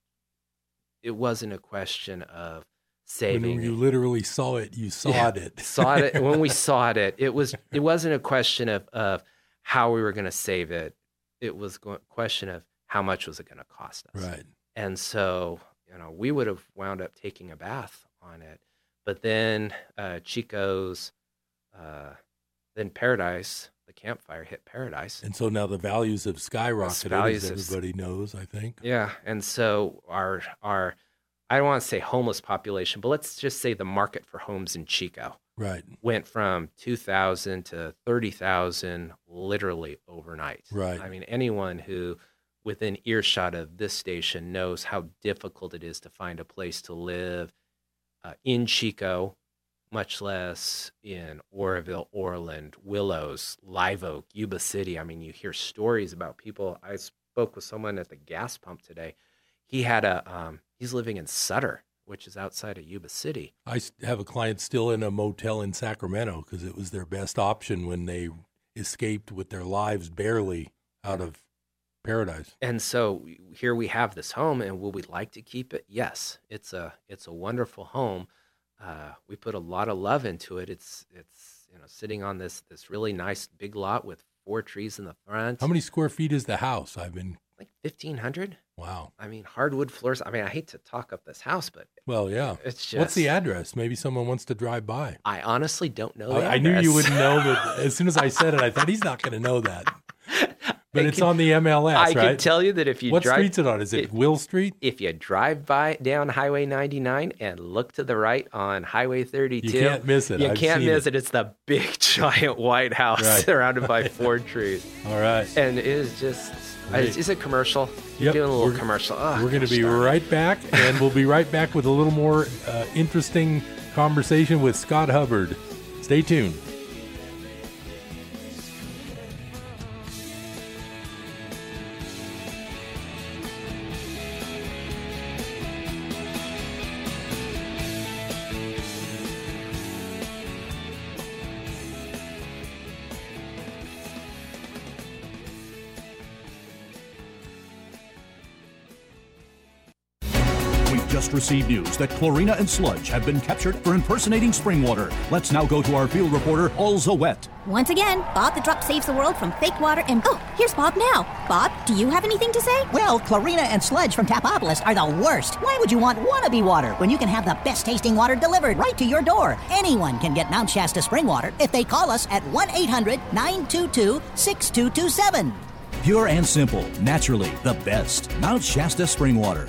S2: it wasn't a question of saving.
S1: When you literally saw it, you saw
S2: Yeah,
S1: it.
S2: saw it when we saw it. It was it wasn't a question of of how we were going to save it. It was a question of how much was it going to cost us.
S1: Right.
S2: And so you know we would have wound up taking a bath on it, but then uh, Chico's, uh, then Paradise, Camp Fire hit Paradise.
S1: And so now the values have skyrocketed,
S2: values
S1: as
S2: have-
S1: everybody knows, I think.
S2: Yeah, and so our our I don't want to say homeless population, but let's just say the market for homes in Chico
S1: Right.
S2: went from 2,000 to 30,000 literally overnight.
S1: Right.
S2: I mean, anyone who within earshot of this station knows how difficult it is to find a place to live uh, in Chico, much less in Oroville, Orland, Willows, Live Oak, Yuba City. I mean, you hear stories about people. I spoke with someone at the gas pump today. He had a, um, he's living in Sutter, which is outside of Yuba City.
S1: I have a client still in a motel in Sacramento because it was their best option when they escaped with their lives barely out of paradise.
S2: And so here we have this home, and will we like to keep it? Yes, it's a it's a wonderful home. Uh, we put a lot of love into it. It's it's you know sitting on this this really nice big lot with four trees in the front.
S1: How many square feet is the house? I've been.
S2: Like fifteen hundred.
S1: Wow.
S2: I mean hardwood floors. I mean I hate to talk up this house, but
S1: Well, yeah.
S2: It's just
S1: What's the address? Maybe someone wants to drive by.
S2: I honestly don't know.
S1: I,
S2: the
S1: I knew you wouldn't know, but as soon as I said it, I thought he's not going to know that. But it's
S2: can-
S1: on the MLS,
S2: I
S1: right?
S2: can tell you that if you
S1: what
S2: drive,
S1: street's it on? Is it
S2: if-
S1: Will Street?
S2: If you drive by down Highway 99 and look to the right on Highway 32,
S1: You can't miss it.
S2: You
S1: I've
S2: can't miss
S1: it.
S2: it. It's the big giant white house
S1: Right.
S2: surrounded by four trees.
S1: All right.
S2: And it is just, it's, it's a commercial. You're
S1: Yep,
S2: doing a little
S1: we're-
S2: commercial. Oh,
S1: We're going to be
S2: darn
S1: right back, and we'll be right back with a little more uh, interesting conversation with Scott Hubbard. Stay tuned.
S12: Received news that Chlorina and Sludge have been captured for impersonating spring water. Let's now go to our field reporter, Alza Wet.
S13: Once again, Bob the Drop saves the world from fake water and. Oh, here's Bob now. Bob, do you have anything to say?
S14: Well, chlorina and sludge from Tapopolis are the worst. Why would you want wannabe water when you can have the best tasting water delivered right to your door? Anyone can get Mount Shasta spring water if they call us at 1 800 922 6227.
S12: Pure and simple, naturally the best. Mount Shasta spring water.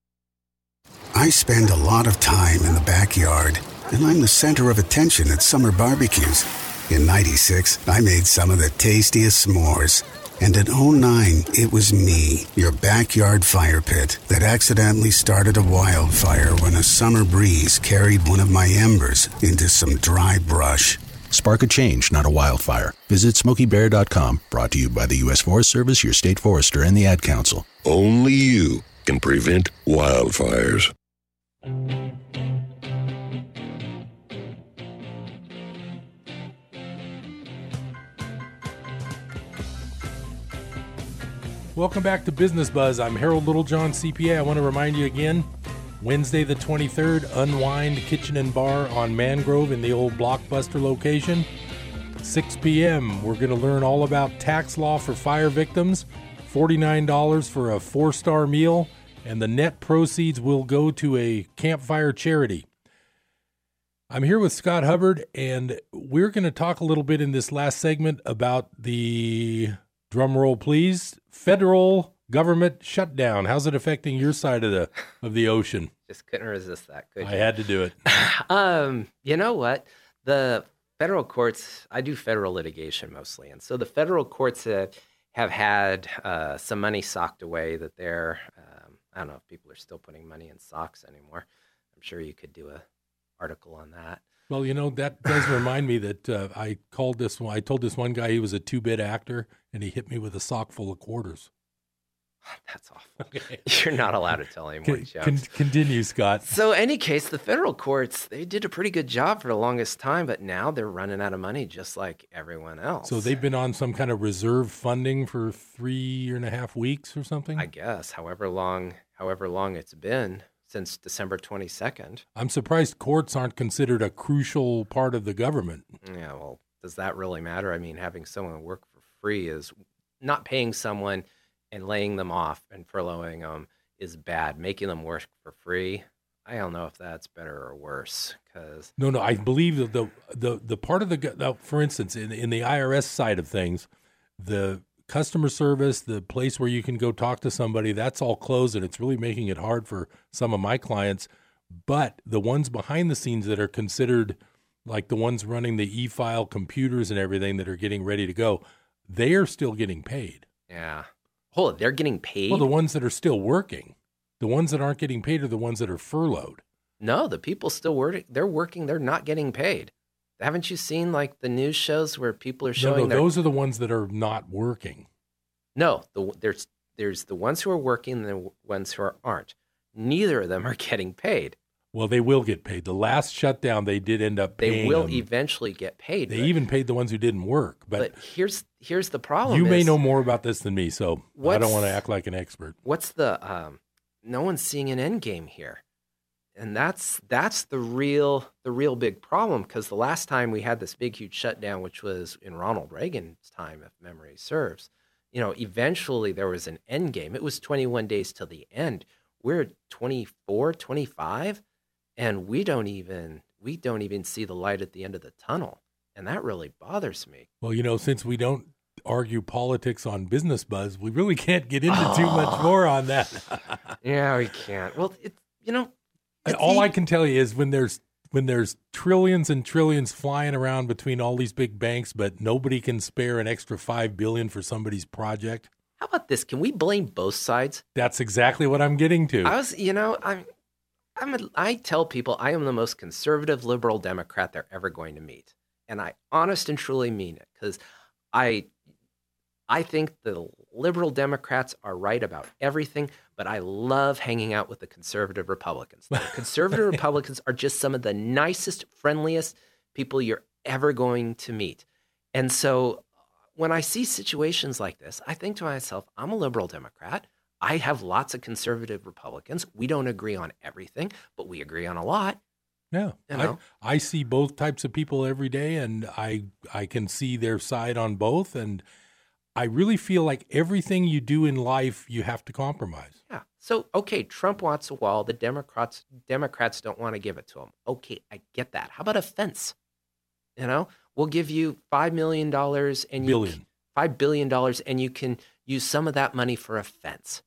S15: I spend a lot of time in the backyard, and I'm the center of attention at summer barbecues. In 96, I made some of the tastiest s'mores. And in 09, it was me, your backyard fire pit, that accidentally started a wildfire when a summer breeze carried one of my embers into some dry brush.
S16: Spark a change, not a wildfire. Visit SmokeyBear.com. Brought to you by the U.S. Forest Service, your state forester, and the Ad Council.
S17: Only you can prevent wildfires.
S1: Welcome back to Business Buzz. I'm Harold Littlejohn, CPA. I want to remind you again Wednesday the 23rd, Unwind Kitchen and Bar on Mangrove in the old Blockbuster location. 6 p.m., we're going to learn all about tax law for fire victims, $49 for a four star meal, and the net proceeds will go to a Camp Fire charity. I'm here with Scott Hubbard, and we're going to talk a little bit in this last segment about the drum roll, please federal government shutdown. How's it affecting your side of the of the ocean?
S2: Just couldn't resist that. Could
S1: I had to do it.
S2: um, you know what? The federal courts. I do federal litigation mostly, and so the federal courts have, have had uh, some money socked away. That they're I don't know if people are still putting money in socks anymore. I'm sure you could do a article on that.
S1: Well, you know that does remind me that uh, I called this one. I told this one guy he was a two-bit actor, and he hit me with a sock full of quarters.
S2: That's awful. Okay. You're not allowed to tell anyone
S1: Con- con- continue, Scott.
S2: So, any case, the federal courts they did a pretty good job for the longest time, but now they're running out of money, just like everyone else.
S1: So they've been on some kind of reserve funding for three and a half weeks or something.
S2: I guess, however long, however long it's been since December 22nd.
S1: I'm surprised courts aren't considered a crucial part of the government.
S2: Yeah, well, does that really matter? I mean, having someone work for free is not paying someone and laying them off and furloughing them is bad. Making them work for free, I don't know if that's better or worse. Because
S1: no, no, I believe that the the the part of the, the for instance, in in the IRS side of things, the customer service, the place where you can go talk to somebody, that's all closed, and it's really making it hard for some of my clients. But the ones behind the scenes that are considered like the ones running the e-file computers and everything that are getting ready to go, they are still getting paid.
S2: Yeah. Hold on, they're getting paid.
S1: Well, the ones that are still working, the ones that aren't getting paid are the ones that are furloughed.
S2: No, the people still working. They're working. They're not getting paid. Haven't you seen like the news shows where people are showing?
S1: No, no,
S2: their...
S1: those are the ones that are not working.
S2: No, the, there's there's the ones who are working and the ones who are, aren't. Neither of them are getting paid.
S1: Well, they will get paid. The last shutdown, they did end up paying.
S2: They will
S1: them.
S2: eventually get paid.
S1: They even paid the ones who didn't work. But,
S2: but here's here's the problem.
S1: You may know more about this than me, so I don't want to act like an expert.
S2: What's the um, no one's seeing an end game here, and that's that's the real the real big problem. Because the last time we had this big huge shutdown, which was in Ronald Reagan's time, if memory serves, you know, eventually there was an end game. It was 21 days till the end. We're 24, 25 and we don't even we don't even see the light at the end of the tunnel. And that really bothers me.
S1: Well you know since we don't argue politics on business buzz we really can't get into oh. too much more on that.
S2: Yeah we can't. Well it you know
S1: all i can tell you is when there's when there's trillions and trillions flying around between all these big banks but nobody can spare an extra 5 billion for somebody's project.
S2: How about this? Can we blame both sides?
S1: That's exactly what i'm getting to.
S2: I was you know i'm I'm a, I tell people I am the most conservative liberal Democrat they're ever going to meet, and I honest and truly mean it because I I think the liberal Democrats are right about everything, but I love hanging out with the conservative Republicans. The conservative Republicans are just some of the nicest, friendliest people you're ever going to meet, and so when I see situations like this, I think to myself, I'm a liberal Democrat. I have lots of conservative Republicans. We don't agree on everything, but we agree on a lot.
S1: Yeah,
S2: you know?
S1: I, I see both types of people every day, and I I can see their side on both, and I really feel like everything you do in life, you have to compromise.
S2: Yeah. So okay, Trump wants a wall. The Democrats Democrats don't want to give it to him. Okay, I get that. How about a fence? You know, we'll give you five million dollars and you
S1: billion.
S2: five billion dollars, and you can use some of that money for a fence.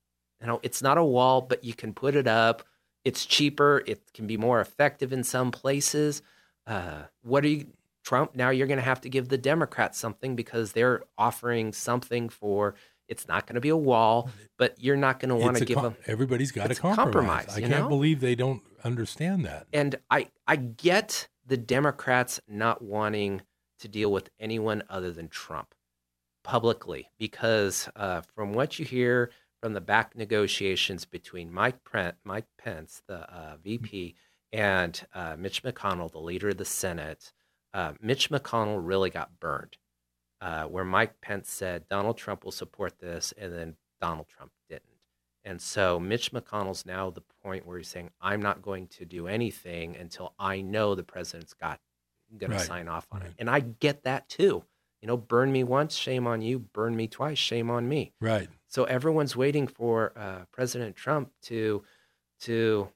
S2: You know, it's not a wall, but you can put it up. It's cheaper. It can be more effective in some places. Uh, what are you, Trump? Now you're going to have to give the Democrats something because they're offering something for. It's not going to be a wall, but you're not going to want to give
S1: com-
S2: them.
S1: Everybody's got to compromise.
S2: compromise.
S1: I can't
S2: know?
S1: believe they don't understand that.
S2: And I, I get the Democrats not wanting to deal with anyone other than Trump publicly because uh, from what you hear from the back negotiations between Mike, Prent, Mike Pence, the uh, VP, and uh, Mitch McConnell, the leader of the Senate, uh, Mitch McConnell really got burned. Uh, where Mike Pence said Donald Trump will support this, and then Donald Trump didn't. And so Mitch McConnell's now the point where he's saying, I'm not going to do anything until I know the president's got going
S1: Right.
S2: to sign off on it. And I get that too. You know, burn me once, shame on you. Burn me twice, shame on me.
S1: Right.
S2: So everyone's waiting for uh, President Trump to, to,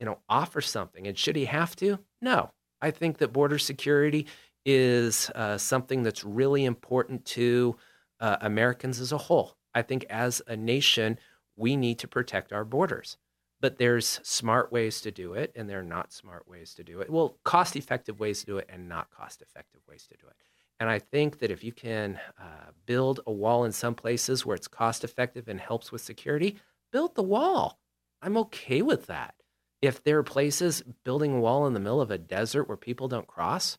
S2: you know, offer something. And should he have to? No. I think that border security is uh, something that's really important to uh, Americans as a whole. I think as a nation, we need to protect our borders. But there's smart ways to do it, and there are not smart ways to do it. Well, cost effective ways to do it, and not cost effective ways to do it. And I think that if you can uh, build a wall in some places where it's cost effective and helps with security, build the wall. I'm okay with that. If there are places building a wall in the middle of a desert where people don't cross,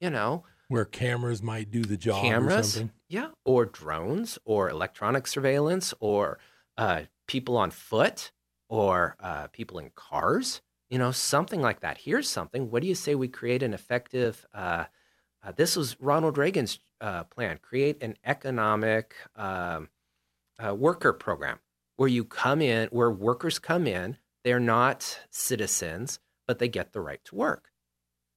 S2: you know,
S1: Where cameras might do the job or
S2: cameras,
S1: something.
S2: yeah, or drones, or electronic surveillance, or uh, people on foot, or uh, people in cars, you know, something like that. Here's something. What do you say we create an effective? Uh, this was Ronald Reagan's uh, plan: create an economic um, uh, worker program where you come in, where workers come in. They're not citizens, but they get the right to work.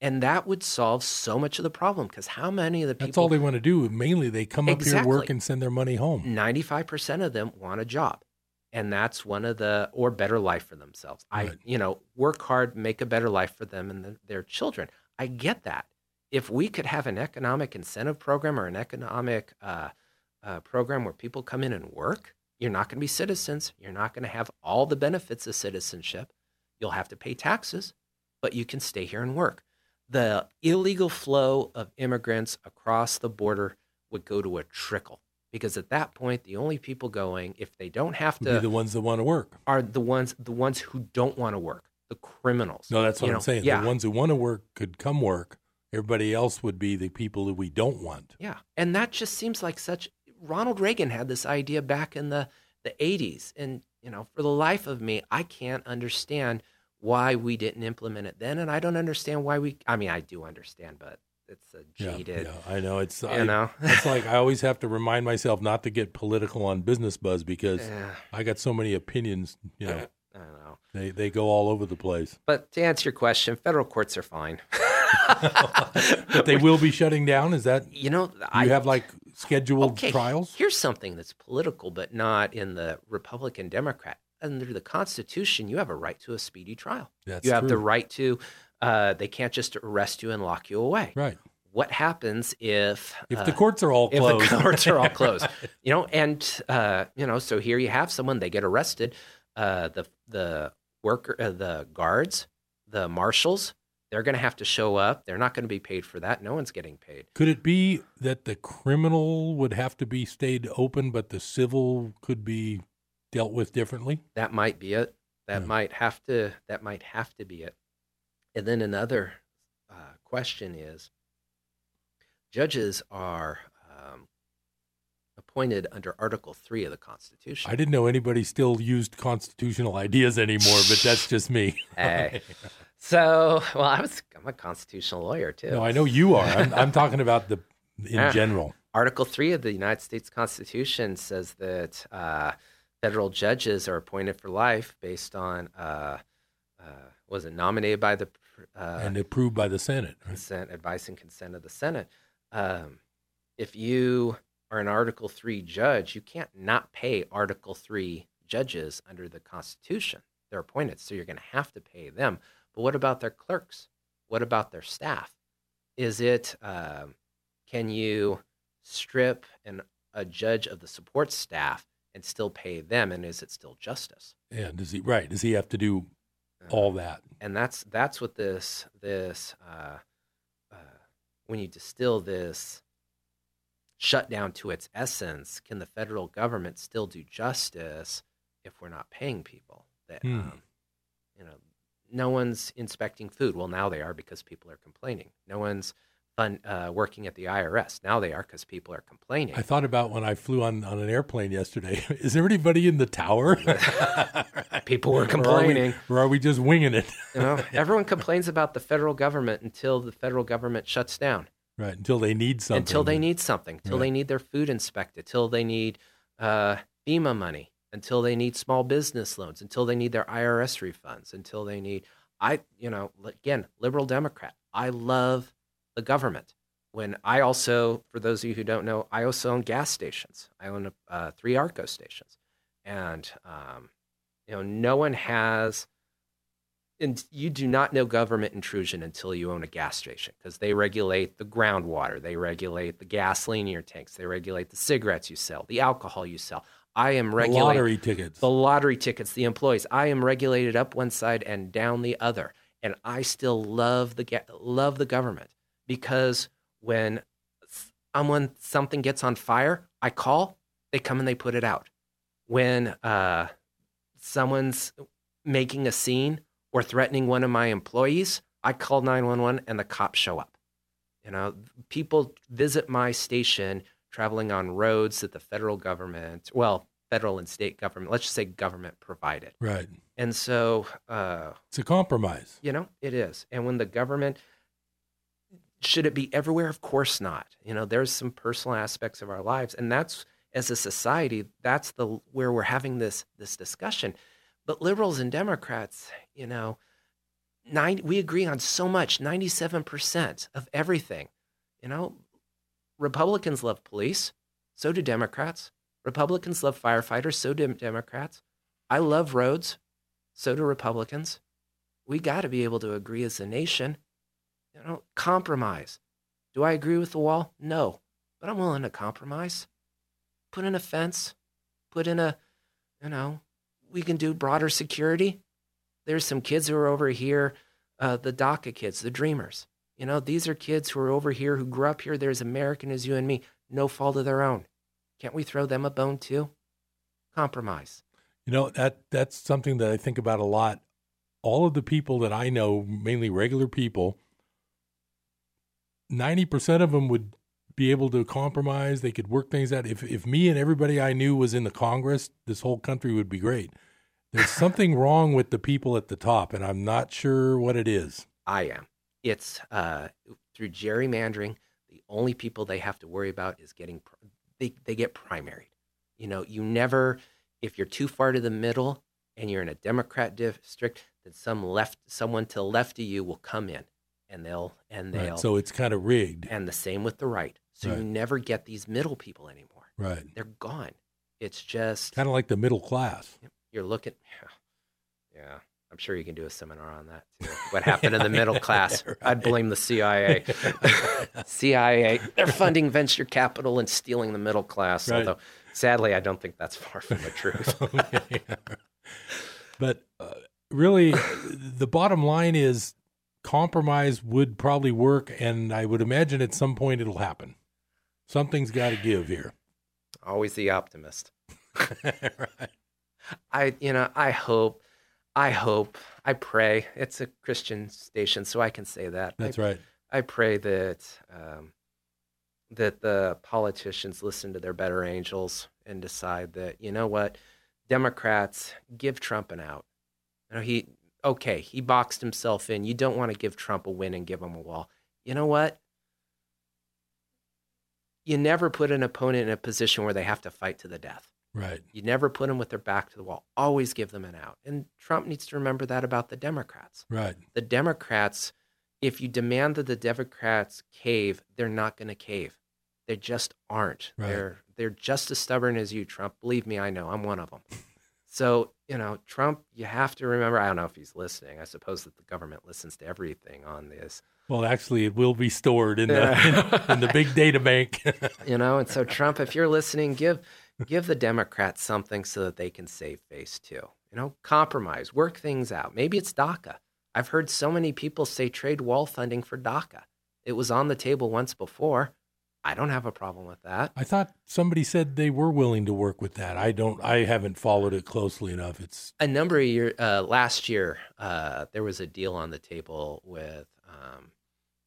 S2: And that would solve so much of the problem because how many of the people
S1: That's all they want to do. Mainly, they come up here, work, and send their money home.
S2: 95% of them want a job and that's one of the or better life for themselves i you know work hard make a better life for them and the, their children i get that if we could have an economic incentive program or an economic uh, uh, program where people come in and work you're not going to be citizens you're not going to have all the benefits of citizenship you'll have to pay taxes but you can stay here and work the illegal flow of immigrants across the border would go to a trickle because at that point the only people going if they don't have to Be
S1: the ones that want to work.
S2: are the ones the ones who don't want to work the criminals
S1: No, that's what
S2: you
S1: I'm
S2: know?
S1: saying.
S2: yeah
S1: The ones who want to work could come work. Everybody else would be the people that we don't want.
S2: yeah and that just seems like such ronald reagan had this idea back in the the 80s and you know for the life of me i can't understand why we didn't implement it then and i don't understand why we i mean i do understand but it's a
S1: Yeah,
S2: jaded
S1: yeah, I know. It's
S2: you
S1: I,
S2: know
S1: it's like I always have to remind myself not to get political on business buzz because
S2: Yeah.
S1: I got so many opinions. You know,
S2: I know.
S1: they they go all over the place.
S2: But to answer your question, federal courts are fine.
S1: But they will be shutting down. Is that
S2: you know?
S1: you have like scheduled
S2: okay,
S1: trials?
S2: Here's something that's political, but not in the Republican Democrat. Under the Constitution, you have a right to a speedy trial.
S1: That's
S2: you have the right to. Uh, they can't just arrest you and lock you away.
S1: Right.
S2: What happens if
S1: If the
S2: uh,
S1: courts are all
S2: if
S1: closed.
S2: the courts are all closed, you know, and uh, you know, so here you have someone they get arrested. Uh, the the worker, uh, the guards, the marshals, they're going to have to show up. They're not going to be paid for that. No one's getting paid.
S1: Could it be that the criminal would have to be stayed open, but the civil could be dealt with differently?
S2: That might be it. That
S1: Yeah.
S2: might have to. That might have to be it. And then another uh, question is: Judges are um, appointed under Article Three of the Constitution.
S1: I didn't know anybody still used constitutional ideas anymore, but that's just me.
S2: Hey. So, well, I was I'm a constitutional lawyer too.
S1: no, I know you are. I'm, I'm talking about the in
S2: Yeah.
S1: general.
S2: Article 3 of the United States Constitution says that uh, federal judges are appointed for life based on, uh, uh, was it nominated by the uh,
S1: and approved by the Senate. right?
S2: consent, advice, and consent of the Senate. Um, if you are an Article 3 judge, you can't not pay Article 3 judges under the Constitution. They're appointed, so you're going to have to pay them. But what about their clerks? What about their staff? Is it, um, can you strip an, a judge of the support staff and still pay them? And is it still justice?
S1: Yeah, does he right? Does he have to do all that?
S2: and that's that's what this this uh, uh, when you distill this shutdown to its essence, can the federal government still do justice if we're not paying people? That
S1: Hmm.
S2: um, you know, no one's inspecting food. Well, now they are because people are complaining. No one's fun, uh, working at the IRS. Now they are because people are complaining.
S1: I thought about when I flew on, on an airplane yesterday. Is there anybody in the tower?
S2: People were
S1: Or are we-
S2: complaining.
S1: or are we just winging it?
S2: you know, everyone complains about the federal government until the federal government shuts down.
S1: Right, until they need something.
S2: until they need something, till
S1: Right.
S2: they need their food inspected, till they need, uh, FEMA money, until they need small business loans, until they need their IRS refunds, until they need, I, you know, again, liberal Democrat. I love the government. When I also, for those of you who don't know, I also own gas stations. I own uh, three Arco stations. And, um, you know, no one has, and you do not know government intrusion until you own a gas station because they regulate the groundwater, they regulate the gasoline in your tanks, they regulate the cigarettes you sell, the alcohol you sell. I am regulated.
S1: The lottery tickets.
S2: The lottery tickets, the employees. I am regulated up one side and down the other. And I still love the love the government because when someone something gets on fire, I call, they come and they put it out. When uh, someone's making a scene or threatening one of my employees, I call 911 and the cops show up. You know, people visit my station traveling on roads that the federal government, well, federal and state government, let's just say government provided.
S1: Right.
S2: And so uh,
S1: it's a compromise.
S2: You know, it is. And when the government, should it be everywhere? Of course not. You know, there's some personal aspects of our lives, and that's as a society, that's the where we're having this this discussion. But liberals and Democrats, you know, nine, we agree on so much, 97% of everything. You know, Republicans love police, so do Democrats. Republicans love firefighters, so do Democrats. I love roads, so do Republicans. We got to be able to agree as a nation. You know, compromise. Do I agree with the wall? No, but I'm willing to compromise. Put in a fence, put in a, you know, we can do broader security. There's some kids who are over here, uh, the DACA kids, the dreamers. You know, these are kids who are over here who grew up here. They're as American as you and me, no fault of their own. Can't we throw them a bone too? Compromise.
S1: You know, that that's something that I think about a lot. All of the people that I know, mainly regular people, 90% of them would be able to compromise. They could work things out. If if me and everybody I knew was in the Congress, this whole country would be great. There's something wrong with the people at the top, and I'm not sure what it is.
S2: I am. It's uh, through gerrymandering. The only people they have to worry about is getting they they get primaried. You know, you never if you're too far to the middle and you're in a Democrat district, then some left someone to the left of you will come in and they'll and they'll
S1: right. so it's kind of rigged.
S2: And the same with the right. So right. you never get these middle people anymore.
S1: Right.
S2: They're gone. It's just
S1: kind of like the middle class.
S2: You're looking Yeah. I'm sure you can do a seminar on that too. What happened in the middle class? right. I'd blame the CIA. CIA, they're funding venture capital and stealing the middle class. Right. Although, sadly, I don't think that's far from the truth. okay.
S1: But uh, really, the bottom line is compromise would probably work, and I would imagine at some point it'll happen. Something's got to give here.
S2: Always the optimist. right. I, you know, I hope I hope, I pray. It's a Christian station, so I can say that.
S1: That's
S2: I,
S1: right.
S2: I pray that um, that the politicians listen to their better angels and decide that you know what, Democrats give Trump an out. You know, he okay, he boxed himself in. You don't want to give Trump a win and give him a wall. You know what? You never put an opponent in a position where they have to fight to the death.
S1: Right.
S2: You never put them with their back to the wall. Always give them an out. And Trump needs to remember that about the Democrats.
S1: Right.
S2: The Democrats, if you demand that the Democrats cave, they're not going to cave. They just aren't.
S1: Right.
S2: They're they're just as stubborn as you, Trump. Believe me, I know. I'm one of them. so, you know, Trump, you have to remember, I don't know if he's listening. I suppose that the government listens to everything on this.
S1: Well, actually, it will be stored in the in, in the big data bank.
S2: you know, and so Trump, if you're listening, give give the Democrats something so that they can save face too. You know, compromise, work things out. Maybe it's DACA. I've heard so many people say trade wall funding for DACA. It was on the table once before. I don't have a problem with that.
S1: I thought somebody said they were willing to work with that. I don't. I haven't followed it closely enough. It's
S2: a number of years. Uh, last year, uh, there was a deal on the table with um,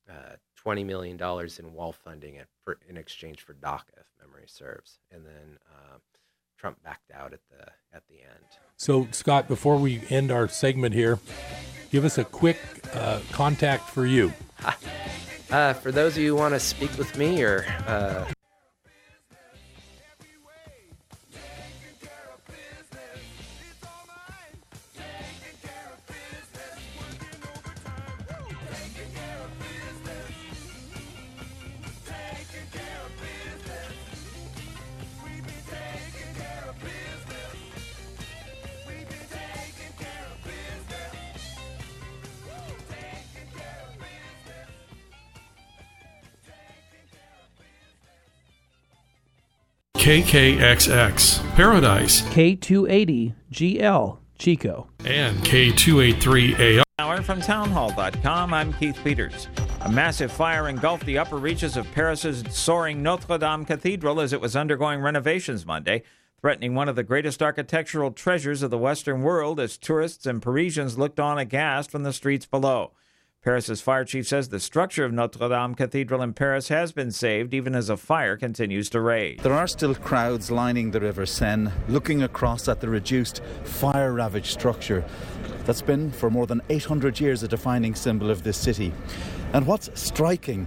S2: uh, twenty million dollars in wall funding for, in exchange for DACA, if memory serves, and then uh, Trump backed out at the at the end.
S1: So, Scott, before we end our segment here, give us a quick uh, contact for you.
S2: Uh, for those of you who want to speak with me or uh,
S18: KKXX, Paradise,
S19: K280GL, Chico,
S18: and K283AR.
S20: Hour from townhall.com, I'm Keith Peters. A massive fire engulfed the upper reaches of Paris's soaring Notre Dame Cathedral as it was undergoing renovations Monday, threatening one of the greatest architectural treasures of the Western world as tourists and Parisians looked on aghast from the streets below. Paris's fire chief says the structure of Notre Dame Cathedral in Paris has been saved even as a fire continues to rage.
S21: There are still crowds lining the River Seine, looking across at the reduced, fire ravaged structure that's been for more than 800 years a defining symbol of this city. And what's striking